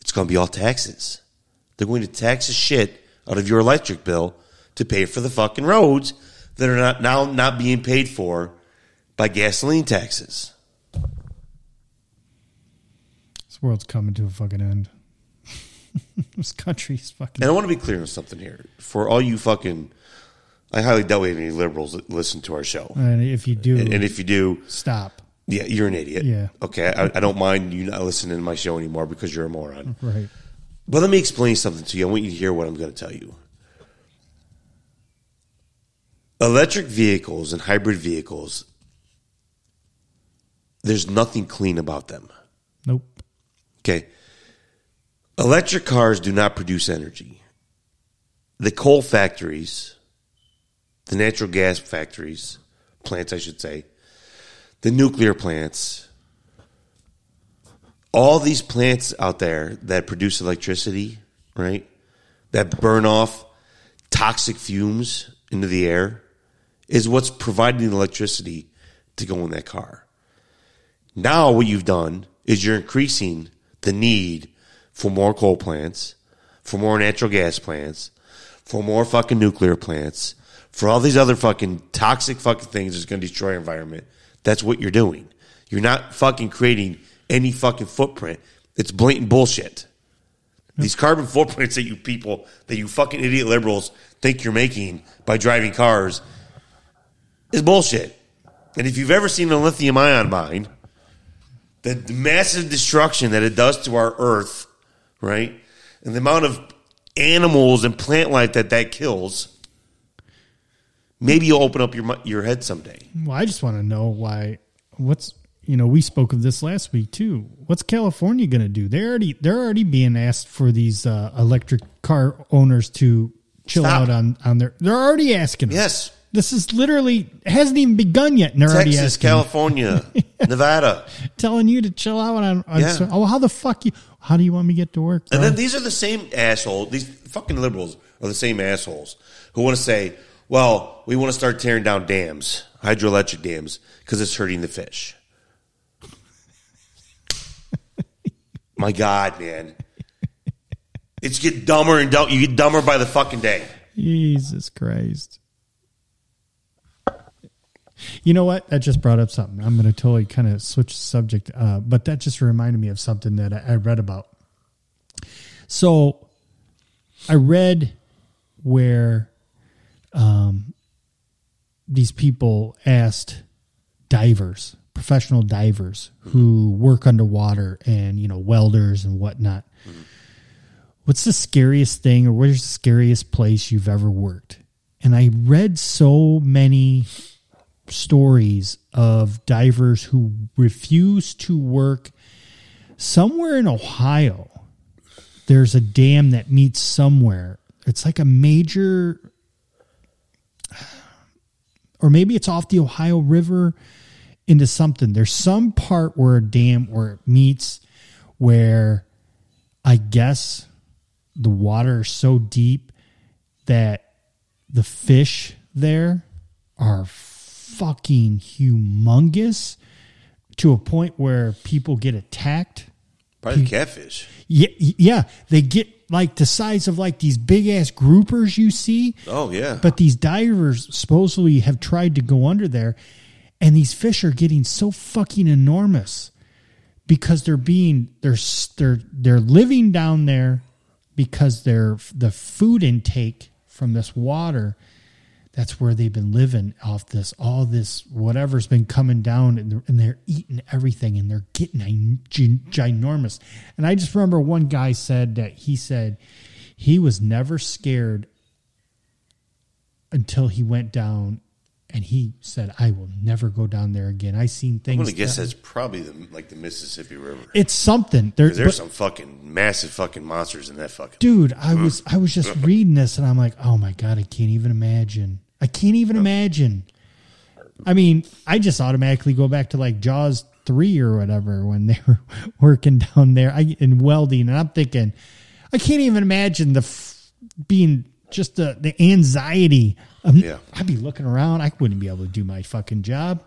it's going to be all taxes. They're going to tax the shit out of your electric bill to pay for the fucking roads that are not now not being paid for by gasoline taxes. This world's coming to a fucking end. this country's fucking And I want to be clear on something here for all you fucking. I highly doubt we have any liberals that listen to our show, and if you do and, and if you do, stop. Yeah, you're an idiot. Yeah. Okay, I, I don't mind you not listening to my show anymore because you're a moron. Right. But let me explain something to you. I want you to hear what I'm going to tell you. Electric vehicles and hybrid vehicles, there's nothing clean about them. Nope. Okay. Electric cars do not produce energy. The coal factories, the natural gas factories, plants, I should say, the nuclear plants, all these plants out there that produce electricity, right? That burn off toxic fumes into the air is what's providing the electricity to go in that car. Now, what you've done is you're increasing the need for more coal plants, for more natural gas plants, for more fucking nuclear plants, for all these other fucking toxic fucking things that's going to destroy our environment. That's what you're doing. You're not fucking creating any fucking footprint. It's blatant bullshit. These carbon footprints that you people, that you fucking idiot liberals think you're making by driving cars is bullshit. And if you've ever seen a lithium ion mine, the, massive destruction that it does to our earth, right? And the amount of animals and plant life that that kills, maybe you'll open up your your head someday. Well, I just want to know why. What's you know we spoke of this last week too. What's California going to do? They're already they're already being asked for these uh, electric car owners to chill Stop. out on on their. They're already asking. them. Yes, This is literally hasn't even begun yet, and already Texas, California, Nevada, telling you to chill out on. on Yeah. so- oh, how the fuck you? How do you want me to get to work? and then these are the same assholes. These fucking liberals are the same assholes who want to say, "Well, we want to start tearing down dams, hydroelectric dams, because it's hurting the fish." My God, man. It's get dumber and dumb. You get dumber by the fucking day. Jesus Christ. You know what? That just brought up something. I'm going to totally kind of switch subject, uh, but that just reminded me of something that I, I read about. So I read where um, these people asked divers, professional divers who work underwater and, you know, welders and whatnot what's the scariest thing or where's the scariest place you've ever worked? And I read so many stories of divers who refuse to work somewhere in Ohio. There's a dam that meets somewhere. It's like a major or maybe it's off the Ohio River into something. There's some part where a dam where it meets where I guess the water is so deep that the fish there are fucking humongous to a point where people get attacked Probably catfish. Yeah, yeah, they get like the size of like these big ass groupers you see. Oh yeah. But these divers supposedly have tried to go under there, and these fish are getting so fucking enormous because they're being they're they're they're living down there because they're the food intake from this water. That's where they've been living off this all this whatever's been coming down, and they're, and they're eating everything, and they're getting ginormous. And I just remember one guy said that he said he was never scared until he went down and he said i will never go down there again i seen I'm things gonna guess that- that's probably the like the Mississippi River. it's something there, There's but- some fucking massive fucking monsters in that fucking. dude i was i was just reading this and i'm like oh my god i can't even imagine i can't even imagine i mean i just automatically go back to like jaws 3 or whatever when they were working down there I, in welding and i'm thinking i can't even imagine the f- being just the the anxiety of, Yeah. i'd be looking around i wouldn't be able to do my fucking job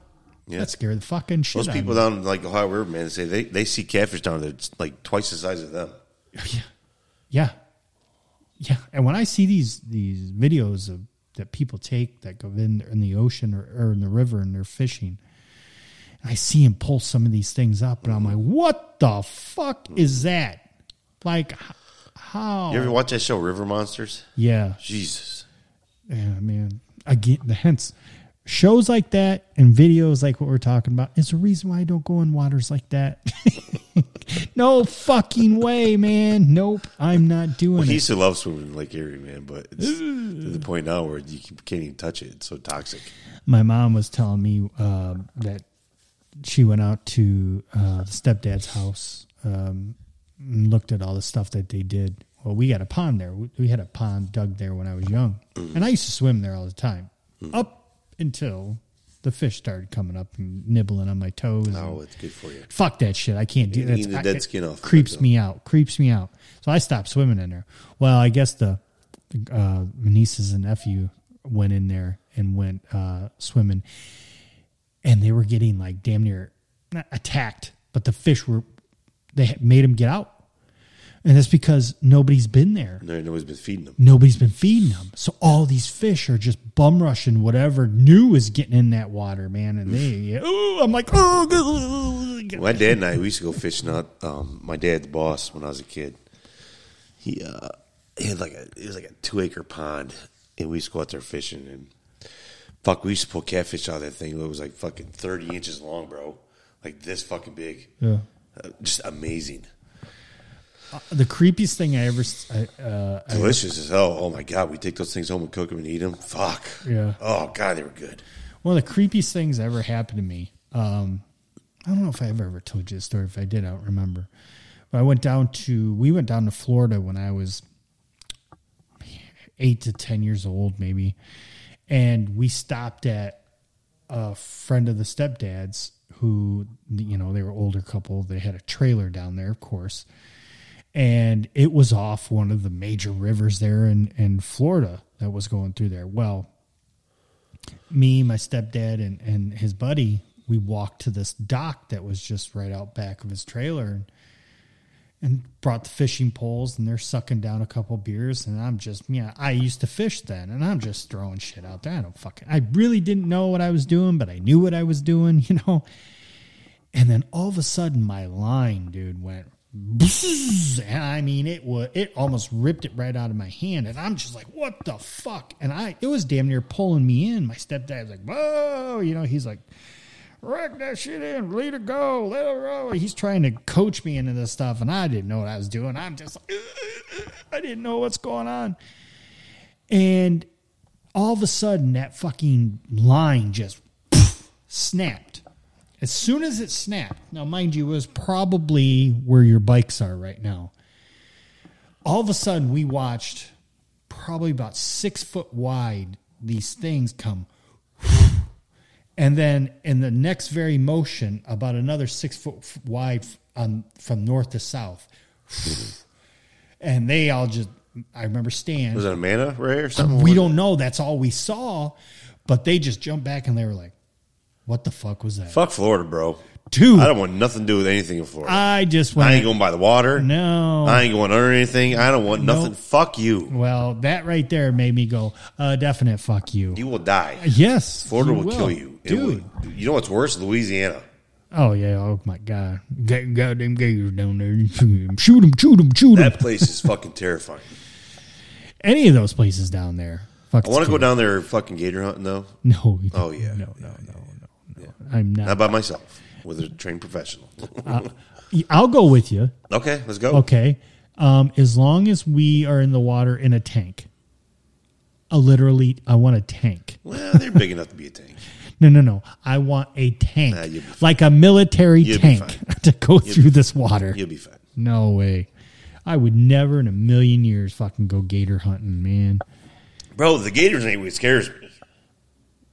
Yeah. that scared the fucking shit Those out of people down like Ohio River, man, they say they, they see catfish down there it's like twice the size of them. Yeah, yeah, yeah. And when I see these these videos of that people take that go in in the ocean or, or in the river and they're fishing, I see him pull some of these things up, and I'm like, "What the fuck is that? Like, how? You ever watch that show River Monsters? yeah, Jesus. yeah, man. Again, the hence shows like that and videos like what we're talking about is the reason why I don't go in waters like that. no fucking way, man. Nope, I'm not doing Well, it. he used to love swimming in Lake Erie, man, but it's to the point now where you can't even touch it. It's so toxic. my mom was telling me um, that she went out to uh, the stepdad's house um, and looked at all the stuff that they did. Well, we got a pond there. We, we had a pond dug there when I was young, and I used to swim there all the time, up until the fish started coming up and nibbling on my toes. Oh, it's good for you. Fuck that shit. I can't do that. the dead skin off. Creeps me out. Creeps me out. So I stopped swimming in there. Well, I guess the uh, my nieces and nephew went in there and went uh, swimming, and they were getting like damn near not attacked, but the fish were they made them get out, and that's because nobody's been there. No, nobody's been feeding them. Nobody's been feeding them. So all these fish are just bum rushing whatever new is getting in that water, man. And they, oh, I'm like, oh, My dad and I we used to go fishing out. Um, my dad's boss when I was a kid. He uh, he had like a it was like a two acre pond, and we used to go out there fishing. And fuck, we used to pull catfish out of that thing. It was like fucking thirty inches long, bro, like this fucking big. Yeah. Uh, just amazing, The creepiest thing I ever, I, uh, I- delicious as hell. Oh my god, we take those things home and cook them and eat them. Fuck. Yeah. Oh god, they were good. one of the creepiest things that ever happened to me. Um, I don't know if I ever told you the story. If I did, I don't remember. But I went down to, we went down to Florida when I was eight to 10 years old, maybe. And we stopped at a friend of the stepdad's who, you know, they were older couple. They had a trailer down there, of course. And it was off one of the major rivers there in, in Florida that was going through there. Well, me, my stepdad, and, and his buddy, we walked to this dock that was just right out back of his trailer and, and brought the fishing poles and they're sucking down a couple beers and I'm just yeah, I used to fish then and I'm just throwing shit out there. I don't fucking I really didn't know what I was doing, but I knew what I was doing, you know. And then all of a sudden my line, dude, went and I mean it was it almost ripped it right out of my hand and I'm just like, what the fuck? And I it was damn near pulling me in. My stepdad's like, whoa, you know, he's like Wreck that shit in, let it go, let it go. He's trying to coach me into this stuff, and I didn't know what I was doing. I'm just like, I didn't know what's going on. And all of a sudden, that fucking line just snapped. As soon as it snapped, now mind you, it was probably where your bikes are right now. All of a sudden, we watched probably about six foot wide these things come and then in the next very motion, about another six foot wide on, from north to south. and they all just, I remember Stan. Was it a manta ray or something? we don't know. That's all we saw. But they just jumped back and they were like, what the fuck was that? Fuck Florida, bro. dude. I don't want nothing to do with anything in Florida. I just want. I ain't going by the water. no. I ain't going under anything. I don't want nothing. Nope. Fuck you. well, that right there made me go, uh, definite fuck you. You will die. yes, Florida you will, kill you, It dude. will- you know what's worse? Louisiana. Oh yeah. Oh my god. Got goddamn gators down there. Shoot them. Shoot them. Shoot them. That place is fucking terrifying. Any of those places down there. Fuck I want to go down there fucking gator hunting though. No. you Oh yeah. No. No. No. No. no. I'm not. Not by myself with a trained professional. I'll go with you. okay, let's go. Okay. Um, as long as we are in the water in a tank. A literally, I want a tank. Well, they're big enough to be a tank. No, no, no. I want a tank, Nah, you'll be fine. like a military You'll tank to go through this water. You'll be fine. No way. I would never in a million years fucking go gator hunting, man. Bro, the gators ain't what scares me.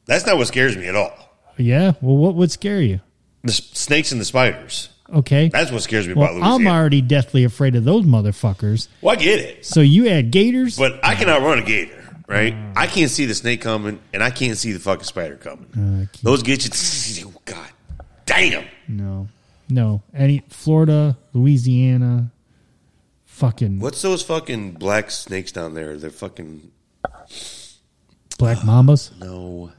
That's not what scares me at all. Yeah. Well, what would scare you? The s- snakes and the spiders. Okay. That's what scares me Well, about Louisiana. I'm already deathly afraid of those motherfuckers. well, I get it. So you had gators? But I can outrun a gator, right? Mm. I can't see the snake coming, and I can't see the fucking spider coming. Uh, Those get you. Oh, God damn. no, no. Any Florida, Louisiana, fucking What's those fucking black snakes down there? They're fucking. black mambas. No.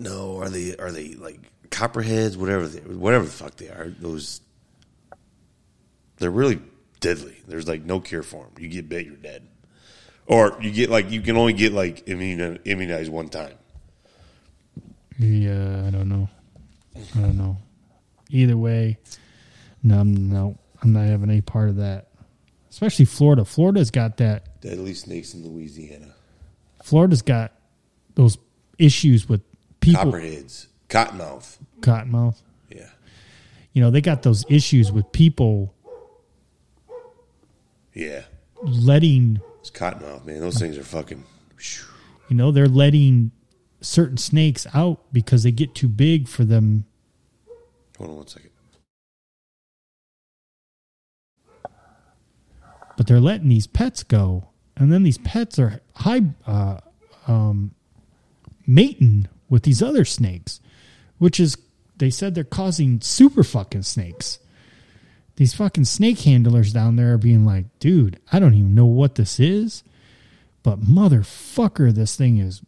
No, are they are they like copperheads? Whatever they, whatever the fuck they are. Those. They're really deadly. There's like no cure for them. You get bit, you're dead. Or you get like you can only get like immunized one time. Yeah, I don't know. I don't know. Either way, no, I'm, no, I'm not having any part of that. Especially Florida. Florida's got that. Deadly snakes in Louisiana. Florida's got those issues with people. Copperheads, cottonmouth. Cottonmouth. Yeah. You know, they got those issues with people Yeah. letting. It's cottonmouth, man. Those things are fucking. You know, they're letting certain snakes out because they get too big for them. Hold on one second. But they're letting these pets go, and then these pets are high, uh, um, mating with these other snakes, which is they said they're causing super fucking snakes. These fucking snake handlers down there are being like, dude, I don't even know what this is, but motherfucker, this thing is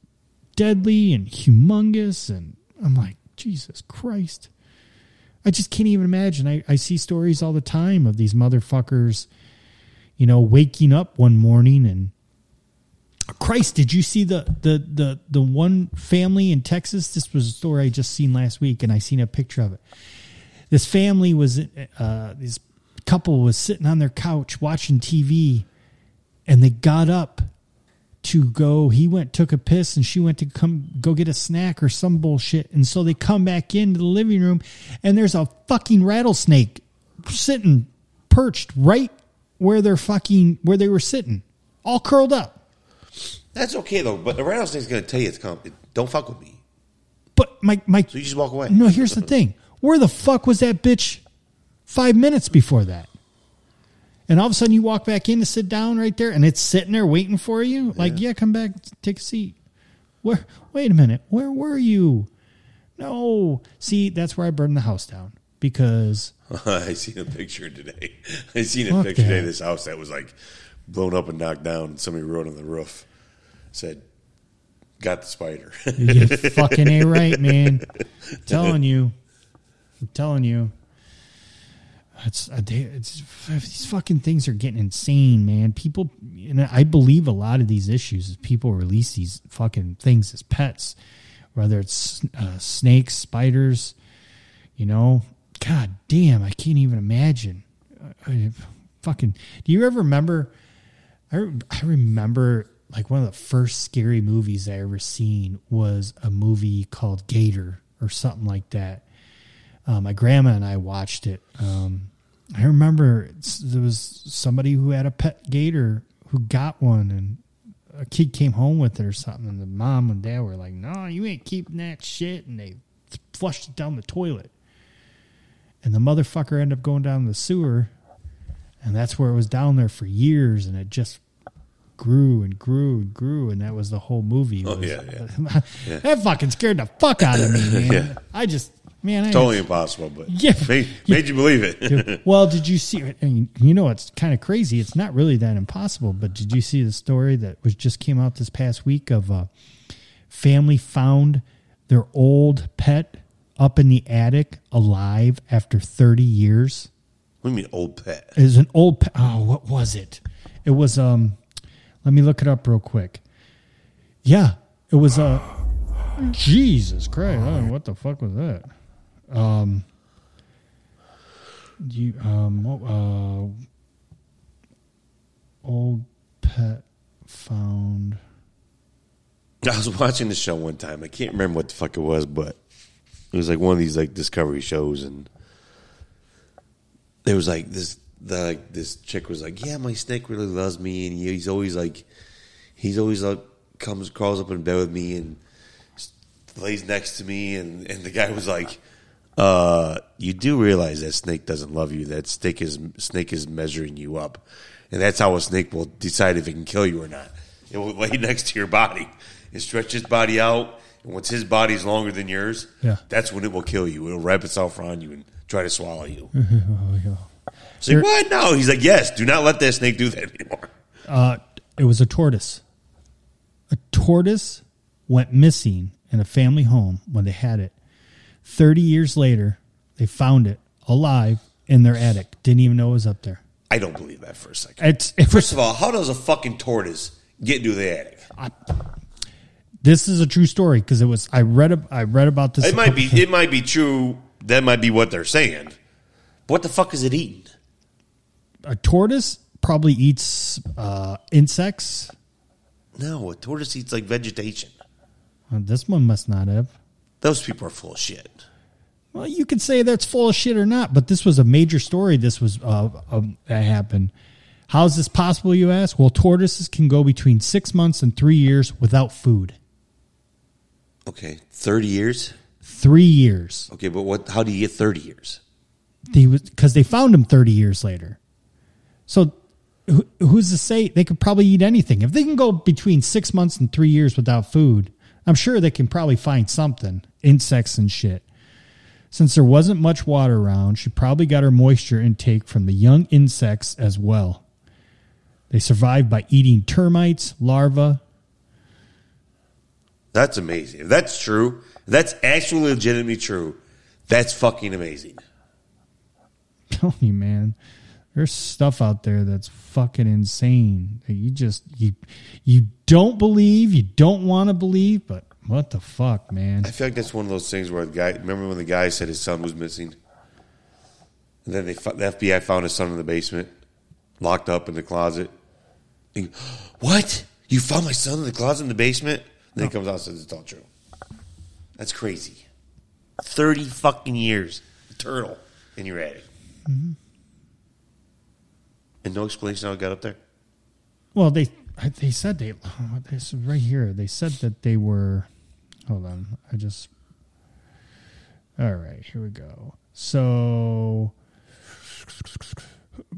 deadly and humongous. And I'm like, Jesus Christ. I just can't even imagine. I, I see stories all the time of these motherfuckers, you know, waking up one morning and Christ, did you see the the the the one family in Texas? This was a story I just seen last week, and I seen a picture of it. This family was uh, this couple was sitting on their couch watching TV, and they got up to go. He went took a piss, and she went to come go get a snack or some bullshit. And so they come back into the living room, and there's a fucking rattlesnake sitting perched right where they're fucking where they were sitting, all curled up. That's okay though, but the rattlesnake's gonna tell you it's coming. Don't fuck with me. But my my So you just walk away. no. Here's the thing: where the fuck was that bitch five minutes before that? And all of a sudden, you walk back in to sit down right there, and it's sitting there waiting for you. Like, yeah, come back, take a seat. Where? Wait a minute. Where were you? No. See, that's where I burned the house down because I seen a picture today. I seen a picture the today of this house that was like blown up and knocked down. And somebody wrote on the roof, said, "Got the spider." you fucking ain't right, man. I'm telling you, I'm telling you. It's, uh, it's these fucking things are getting insane, man. People, and I believe a lot of these issues is people release these fucking things as pets, whether it's uh, snakes, spiders. You know, god damn, I can't even imagine. Uh, I, fucking, do you ever remember? I, I remember like one of the first scary movies I ever seen was a movie called Gator or something like that. Uh, my grandma and I watched it. Um, I remember there was somebody who had a pet gator who got one, and a kid came home with it or something, and the mom and dad were like, "No, you ain't keeping that shit," and they flushed it down the toilet. And the motherfucker ended up going down the sewer, and that's where it was down there for years, and it just grew and grew and grew, and that was the whole movie. Oh, was- yeah, yeah. that fucking scared the fuck out of me, man. Yeah. I just Man, I Totally impossible, but Yeah. made, made you believe it. well, did you see? I mean, you know, it's kind of crazy. It's not really that impossible, but did you see the story that was just came out this past week of a family found their old pet up in the attic alive after 30 years? what do you mean, old pet? It was an old pet. Oh, what was it? It was, um, let me look it up real quick. Yeah, it was a, Jesus Christ. oh, what the fuck was that? Um, you, um, uh, old pet found. I was watching the show one time. I can't remember what the fuck it was, but it was like one of these like discovery shows, and there was like this the this chick was like, "Yeah, my snake really loves me, and he's always like, he's always like comes crawls up in bed with me and lays next to me," and and the guy was like. Uh, you do realize that snake doesn't love you. That snake is snake is measuring you up, and that's how a snake will decide if it can kill you or not. It will lay next to your body and stretch his body out. And once his body is longer than yours, Yeah. that's when it will kill you. It'll wrap itself around you and try to swallow you. Oh, yeah. So like, what? No, he's like, yes. Do not let that snake do that anymore. Uh, it was a tortoise. A tortoise went missing in a family home when they had it. 30 years later, they found it alive in their attic. Didn't even know it was up there. I don't believe that for a second. It's, it First of all, how does a fucking tortoise get into the attic? this is a true story because it was. I read. I read about this. It might be. It might be true. That might be what they're saying. What the fuck is it eating? a tortoise probably eats uh, insects. No, a tortoise eats like vegetation. Uh, this one must not have. Those people are full of shit. Well, you could say that's full of shit or not, but this was a major story. This was uh, um, that happened. How is this possible? You ask. Well, tortoises can go between six months and three years without food. Okay, thirty years. Three years. Okay, but what? How do you get thirty years? They was because they found him thirty years later. So, who, who's to say they could probably eat anything? If they can go between six months and three years without food, I'm sure they can probably find something, insects and shit. Since there wasn't much water around, she probably got her moisture intake from the young insects as well. They survived by eating termites, larvae. That's amazing. If that's true, that's actually legitimately true, that's fucking amazing. Telling you, man, there's stuff out there that's fucking insane. that You just you you don't believe, you don't want to believe, but what the fuck, man? I feel like that's one of those things where the guy. Remember when the guy said his son was missing, and then they the FBI found his son in the basement, locked up in the closet. He, what? You found my son in the closet in the basement? then he comes out and says it's all true. That's crazy. Thirty fucking years, a turtle in your attic, and no explanation how it got up there. Well, they they said they oh, said right here. They said that they were. Hold on, I just. All right, here we go. So,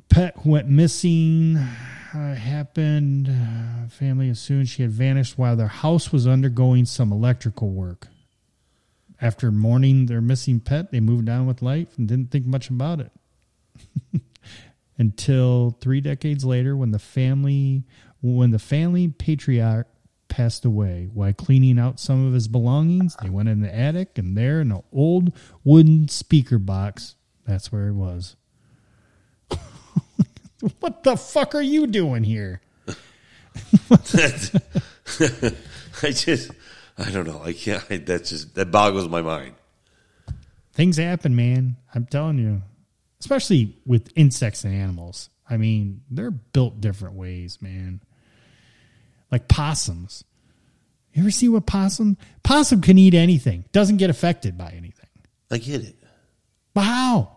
pet went missing. Uh, happened. Uh, family assumed she had vanished while their house was undergoing some electrical work. After mourning their missing pet, they moved on with life and didn't think much about it until three decades later when the family when the family patriarch passed away while cleaning out some of his belongings they went in the attic and there in an old wooden speaker box that's where it was what the fuck are you doing here I just, I don't know. I can't. I, that just that boggles my mind. things happen man i'm telling you especially with insects and animals i mean they're built different ways man like possums you ever see what possum possum can eat anything doesn't get affected by anything I get it. but how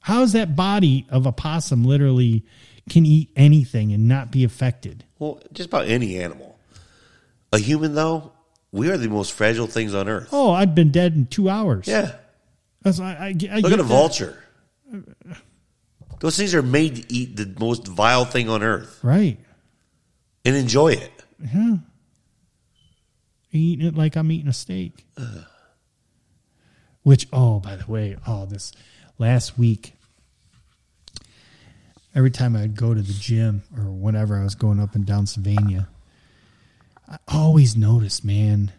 how is that body of a possum literally can eat anything and not be affected Well, just about any animal. A human, though, we are the most fragile things on earth. oh i've been dead in two hours Yeah. That's, I, I, I Look at a that. vulture. Those things are made to eat the most vile thing on earth right and enjoy it. Yeah, eating it like I'm eating a steak. Which oh, by the way, oh this last week. Every time I'd go to the gym or whenever I was going up and down Savannah, I always noticed, man.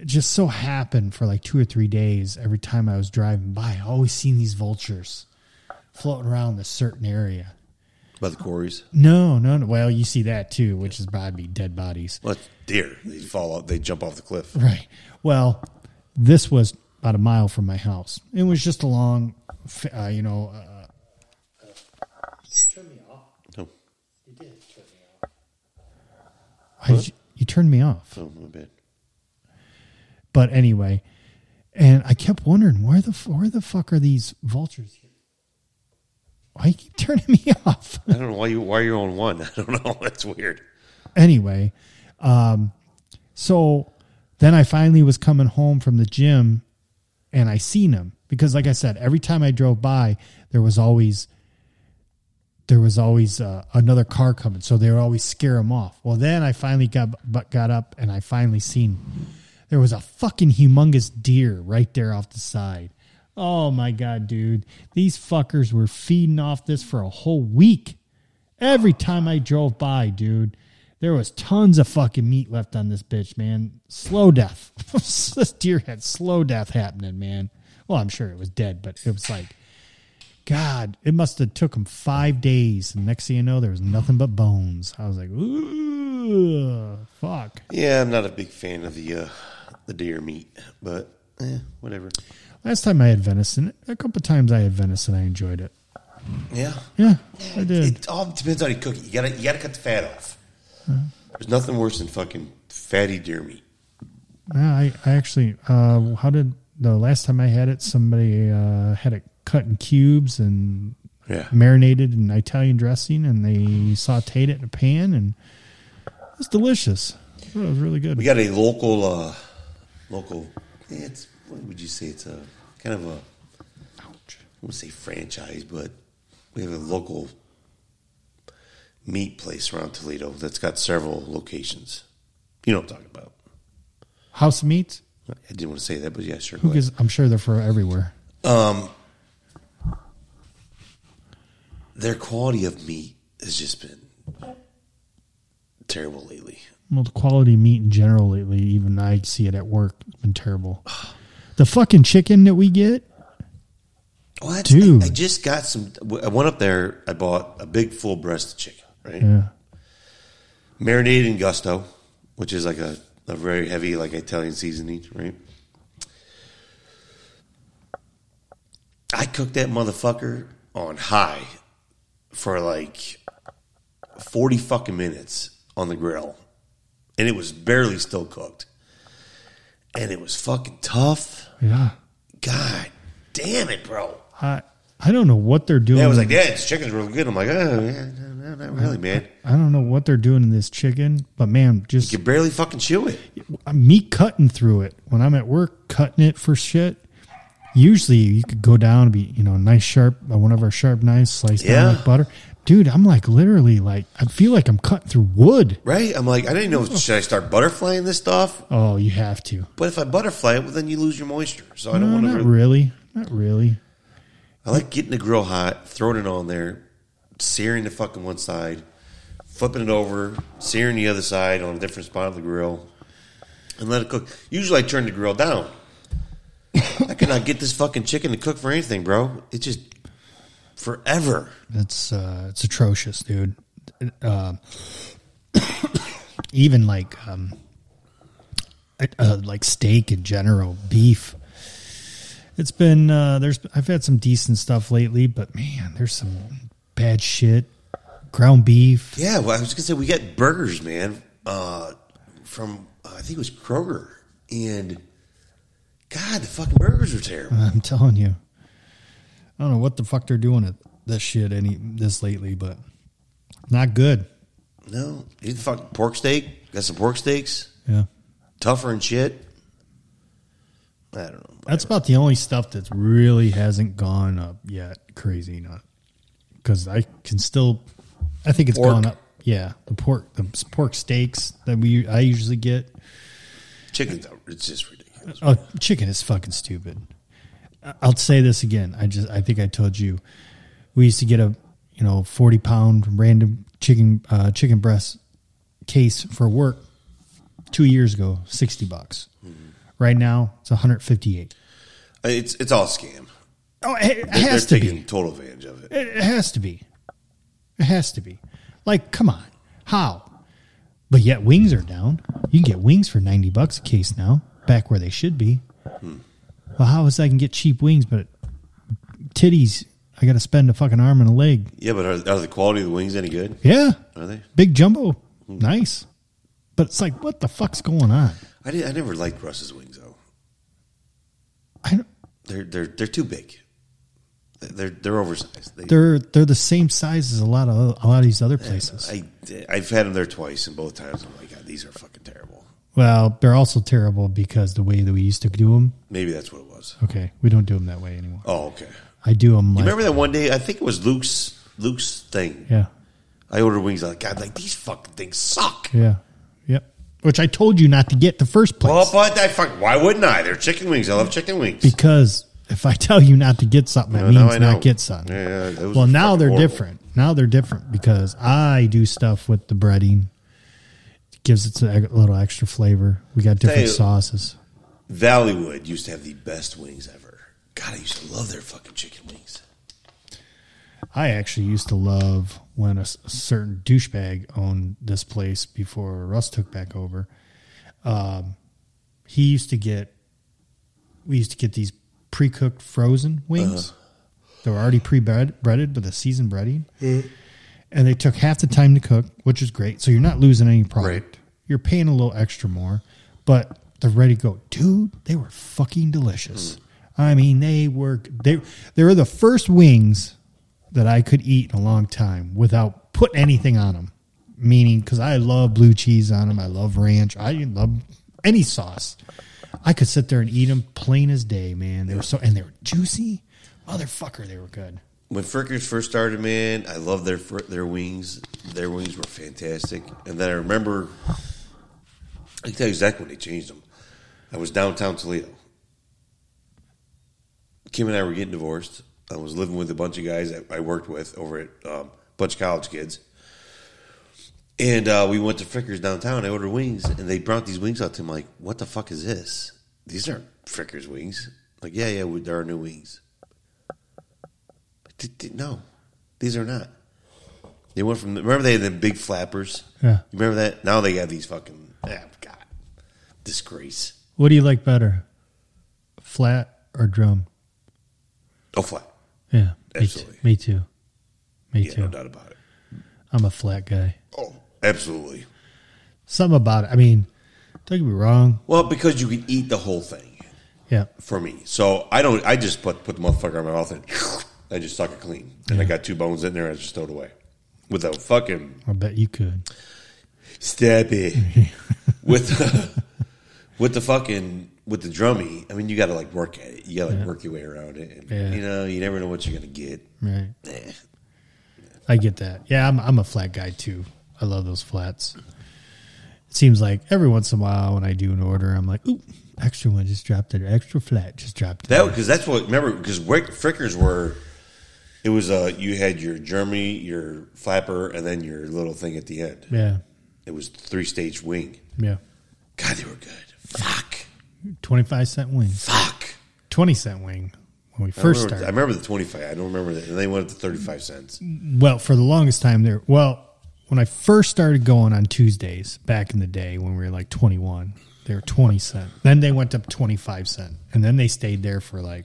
It just so happened for like two or three days. Every time I was driving by, I always seen these vultures floating around this certain area. By the quarries. No, no, no. Well, you see that too, which is probably dead bodies. Well, deer. They fall out. They jump off the cliff. Right. Well, this was about a mile from my house. It was just along, uh, you know. Uh, Oh, why you, you turned me off. oh, my bad. But anyway, and I kept wondering where the where the fuck are these vultures? Why you keep turning me off? I don't know why you why you're on one. I don't know. That's weird. anyway, um, so then I finally was coming home from the gym, and I seen him because, like I said, every time I drove by, there was always there was always uh, another car coming, so they would always scare him off. Well, then I finally got but got up and I finally seen there was a fucking humongous deer right there off the side. Oh my god, dude! These fuckers were feeding off this for a whole week. Every time I drove by, dude, there was tons of fucking meat left on this bitch, man. Slow death. this deer had slow death happening, man. Well, I'm sure it was dead, but it was like, God, it must have took him five days. And next thing you know, there was nothing but bones. I was like, ooh, fuck. Yeah, I'm not a big fan of the uh, the deer meat, but eh, whatever. Last time I had venison, a couple times I had venison, I enjoyed it. Yeah, Yeah, I did. It all depends on how you cook it. You gotta you gotta cut the fat off. There's nothing worse than fucking fatty deer meat. Yeah, I, I actually, uh, how did the last time I had it, somebody uh, had it cut in cubes and Yeah, marinated in Italian dressing, and they sauteed it in a pan, and it was delicious. It was really good. we got a local uh, local. It's what would you say? It's a kind of a I wouldn't say franchise, but we have a local meat place around Toledo that's got several locations. You know what I'm talking about. House of Meats. I didn't want to say that, but yeah, sure. Gives? I'm sure they're for everywhere. Um, their quality of meat has just been terrible lately. Well, the quality of meat in general lately, even I see it at work, it's been terrible. The fucking chicken that we get, Well, that's, Dude. I, I just got some. I went up there. I bought a big full breast of chicken, right? yeah, Marinated in gusto, which is like a, a very heavy, like Italian seasoning, right? I cooked that motherfucker on high for like forty fucking minutes on the grill, and it was barely still cooked, and it was fucking tough. yeah. God damn it, bro! I I don't know what they're doing. Yeah, I was like, yeah, this chicken's real good. I'm like, oh, yeah, no, no, not really, man. I don't know what they're doing in this chicken, but man, just You can barely fucking chew it. me cutting through it when I'm at work, cutting it for shit. Usually, you could go down and be, you know, nice sharp, uh, one of our sharp knives, sliced Yeah. down like butter. Dude, I'm like literally like I feel like I'm cutting through wood. Right? I'm like, I didn't know. Should I start butterflying this stuff? Oh, you have to. But if I butterfly it, well, then you lose your moisture. So I No, don't want not to. really, not really. I like getting the grill hot, throwing it on there, searing the fucking one side, flipping it over, searing the other side on a different spot of the grill, and let it cook. Usually, I turn the grill down. I cannot get this fucking chicken to cook for anything, bro. It just forever. It's uh, it's atrocious, dude. Uh, even like um, uh, like steak in general, beef. It's been uh, there's I've had some decent stuff lately, but man, there's some bad shit. Ground beef. Yeah, well, I was gonna say we got burgers, man, uh, from uh, I think it was Kroger, and God, the fucking burgers are terrible. I'm telling you, I don't know what the fuck they're doing at this shit any this lately, but not good. No, you the fucking pork steak. Got some pork steaks, Yeah. tougher and shit. I don't know. That's about the only stuff that really hasn't gone up yet. Crazy, not because I can still. I think it's Pork. gone up. Yeah, the pork, the pork steaks that we I usually get. Chicken. though, It's just ridiculous. Oh, chicken is fucking stupid. I'll say this again. I just I think I told you we used to get a you know forty pound random chicken uh, chicken breast case for work two years ago, sixty bucks. Mm-hmm. Right now it's one hundred fifty eight. Uh, it's it's all scam. Oh, it, has they're to taking be. total advantage of it. It, it has to be. It has to be. Like, come on, how? But yet wings are down. You can get wings for ninety bucks a case now, back where they should be. Hmm. Well, how is I can get cheap wings, but titties? I got to spend a fucking arm and a leg. Yeah, but are, are the quality of the wings any good? Yeah, Are they? big jumbo, hmm. nice. But it's like, what the fuck's going on? I did, I never liked Russ's wings though. I don't, They're they're they're too big. They're they're oversized. They, they're they're the same size as a lot of a lot of these other places. I I've had them there twice, and both times I'm like, God, these are fucking terrible. Well, they're also terrible because the way that we used to do them. Maybe that's what it was. Okay, we don't do them that way anymore. Oh, okay. I do them You like remember that one day? I think it was Luke's Luke's thing. yeah, I ordered wings. I'm like, God, like these fucking things suck. yeah, yep. Which I told you not to get the first place Well, but I fuck. Why wouldn't I? They're chicken wings. I love chicken wings. because if I tell you not to get something, Well, now means not get something. Yeah, those well, now they're horrible. different. Now they're different because I do stuff with the breading. Gives it a little extra flavor. We got different Tell you- sauces. Valleywood used to have the best wings ever. God, I used to love their fucking chicken wings. I actually used to love when a, s- a certain douchebag owned this place before Russ took back over. Um, he used to get, we used to get these pre-cooked frozen wings. They were already pre-breaded breaded with a seasoned breading, and they took half the time to cook, which is great. So you're not losing any product. You're paying a little extra more, but they're ready go, dude. They were fucking delicious. I mean, they were they they were the first wings that I could eat in a long time without putting anything on them. Meaning, because I love blue cheese on them, I love ranch, I love any sauce. I could sit there and eat them plain as day, man. They were so and they were juicy, motherfucker. They were good. When Frickers first started, man, I loved their their wings. Their wings were fantastic. And then I remember, I can tell you exactly when they changed them. I was downtown Toledo. Kim and I were getting divorced. I was living with a bunch of guys that I worked with over at um, a bunch of college kids. And uh, we went to Frickers downtown. I ordered wings, and they brought these wings out to me. Like, what the fuck is this? These aren't Frickers wings. Like, yeah, yeah, we- there are new wings. D- No, these are not. They went from remember they had the big flappers. Yeah. You remember that? Now they got these fucking ah, God disgrace. What do you like better, flat or drum? Oh, flat. Yeah, me Absolutely. too. Me too. Me Yeah, too. no doubt about it. I'm a flat guy. Oh, absolutely. Something about it. I mean, don't get me wrong. Well, because you can eat the whole thing Yeah, for me. So I don't. I just put put the motherfucker in my mouth and I just suck it clean. And I got two bones in there. And I just throw it away with a fucking I bet you could. Step it with the, with the fucking with the drummy. I mean, you got to like work at it. You got to like work your way around it. And, Yeah. You know, you never know what you're gonna get. Right. Eh. I get that. Yeah, I'm I'm a flat guy too. I love those flats. It seems like every once in a while when I do an order, I'm like, ooh, extra one just dropped it. Extra flat just dropped it. That because that's what remember because frickers were. It was uh you had your Germany, your flapper, and then your little thing at the end. yeah, It was three stage wing. yeah. God, they were good. Fuck, Twenty five cent wing, fuck. twenty cent wing when we I first remember, I remember the twenty five. I don't remember that. And they went up to thirty five cents. Well, for the longest time there. Well, when I first started going on Tuesdays back in the day when we were like 21, they were 20 cent. Then they went up 25 cent, and then they stayed there for like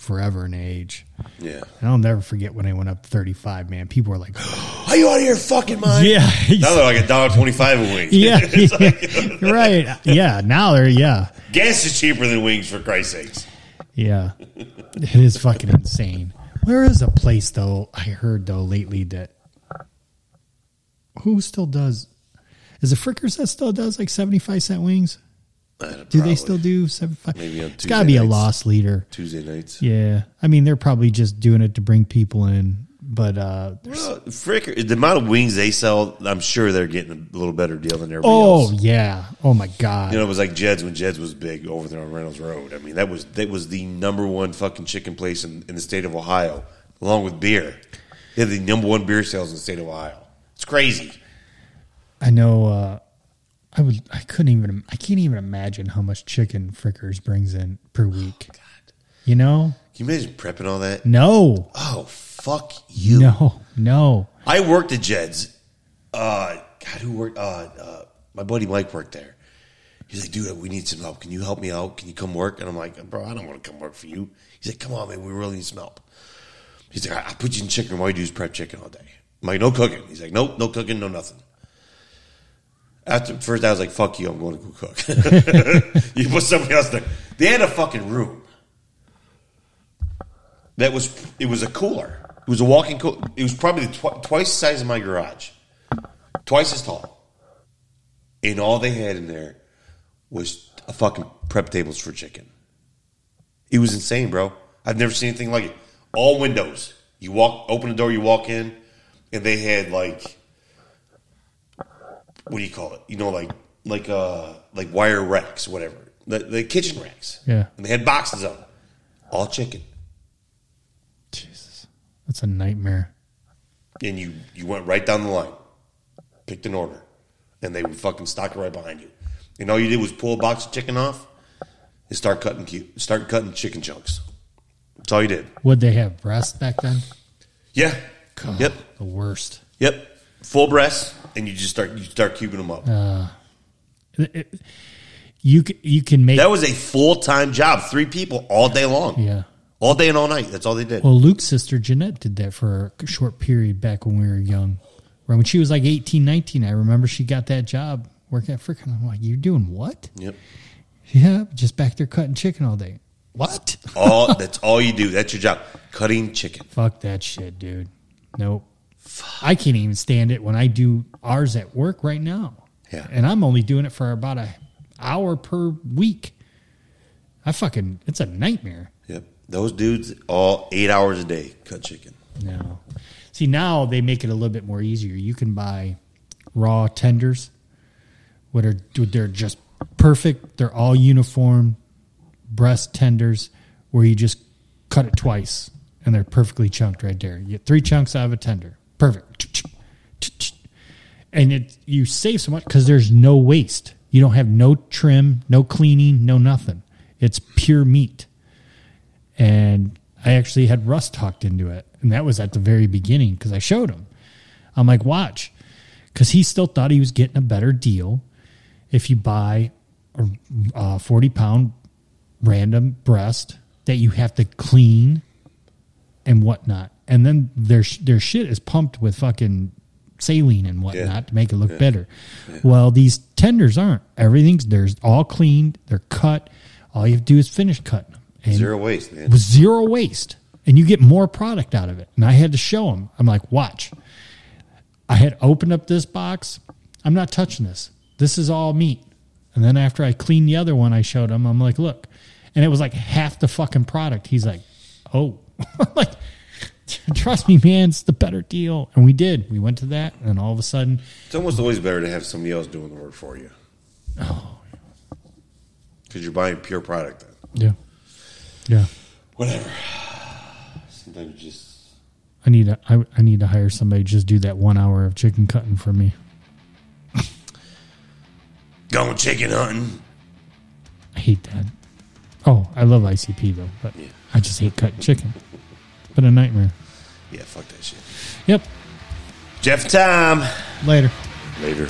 forever and age. Yeah. And I'll never forget when I went up 35. Man, people were like, Are you out of your fucking mind? Yeah. Now they're like a dollar twenty five a wing. yeah, It's like- right. Yeah, now they're yeah, gas is cheaper than wings for Christ's sakes. yeah. It is fucking insane. Where is a place though? I heard though lately that who still does? Is it Frickers that still does like 75 cent wings? Do they still do 75? Maybe on it's got to be a nights. loss leader. Tuesday nights? Yeah. I mean, they're probably just doing it to bring people in But uh, Uh, Fricker, the amount of wings they sell, I'm sure they're getting a little better deal than everybody else. oh else. yeah, oh my god, You know, it was like Jed's when Jed's was big over there on Reynolds Road. I mean, that was that was the number one fucking chicken place in, in the state of Ohio, along with beer. They had the number one beer sales in the state of Ohio. It's crazy. I know. Uh, I would. I couldn't even. I can't even imagine how much chicken Frickers brings in per week. You know? Can you imagine prepping all that? No, Oh, fuck you. no, no. I worked at Jed's. Uh, God, who worked? Uh, uh, my buddy Mike worked there. He's like, dude, we need some help. Can you help me out? Can you come work? And I'm like, bro, I don't want to come work for you. He's like, come on, man, we really need some help. He's like, I- I'll put you in chicken. All you do is prep chicken all day. I'm like, no cooking. He's like, nope, no cooking, no nothing. After first, I was like, fuck you, I'm going to go cook. you put somebody else there. They had a fucking room that was it was a cooler. It was a walking cooler. It was probably tw- twice the size of my garage, twice as tall. And all they had in there was a fucking prep tables for chicken. It was insane, bro. I've never seen anything like it. All windows. You walk, open the door, you walk in, and they had like, what do you call it? You know, like like uh like wire racks, whatever. The, the kitchen racks. Yeah. And they had boxes of them. All chicken. Jesus, that's a nightmare. and you you went right down the line, picked an order, and they would fucking stock it right behind you. And all you did was pull a box of chicken off and start cutting cu- start cutting chicken chunks. That's all you did. Would they have breasts back then? Yeah. God, Yep. the worst. Yep. Full breasts, and you just start you start cubing them up. Uh, it- it- you you can make that was a full time job. Three people all day long. yeah. All day and all night. That's all they did. Well, Luke's sister Jeanette did that for a short period back when we were young. When she was like 18, 19, I remember she got that job working at freaking. I'm like, you're doing what? Yep. Yeah, just back there cutting chicken all day. What? All that's all you do. That's your job. Cutting chicken. Fuck that shit, dude. Nope. I can't even stand it when I do ours at work right now. Yeah. And I'm only doing it for about a hour per week. I fucking it's a nightmare. Yep. Those dudes all eight hours a day cut chicken. No. See now they make it a little bit more easier. You can buy raw tenders, what are they're just perfect. They're all uniform breast tenders where you just cut it twice and they're perfectly chunked right there. You get three chunks out of a tender. Perfect. And it you save so much because there's no waste. You don't have no trim, no cleaning, no nothing. It's pure meat and I actually had Russ talked into it, and that was at the very beginning because I showed him. I'm like, watch, because he still thought he was getting a better deal if you buy a uh, 40 pound random breast that you have to clean and whatnot, and then their their shit is pumped with fucking saline and whatnot Yeah. to make it look better. Well, these tenders aren't. Everything's there's all cleaned. They're cut. All you have to do is finish cutting them. And Zero waste, man. with zero waste and you get more product out of it. And I had to show him. I'm like, watch. I had opened up this box. I'm not touching this. This is all meat. And then after I cleaned the other one, I showed him. I'm like, look. And it was like half the fucking product. He's like, oh. I'm like, trust me, man, it's the better deal. And we did. We went to that, and all of a sudden, It's almost always better to have somebody else doing the work for you. Oh. Because you're buying pure product then. yeah, yeah. Whatever. Sometimes just. I need to. I, I need to hire somebody to just do that one hour of chicken cutting for me. Going chicken hunting. I hate that. Oh, I love ICP though, but I just hate cutting chicken. It's been a nightmare. Yeah, fuck that shit. Yep. Jeff Time. Later. Later.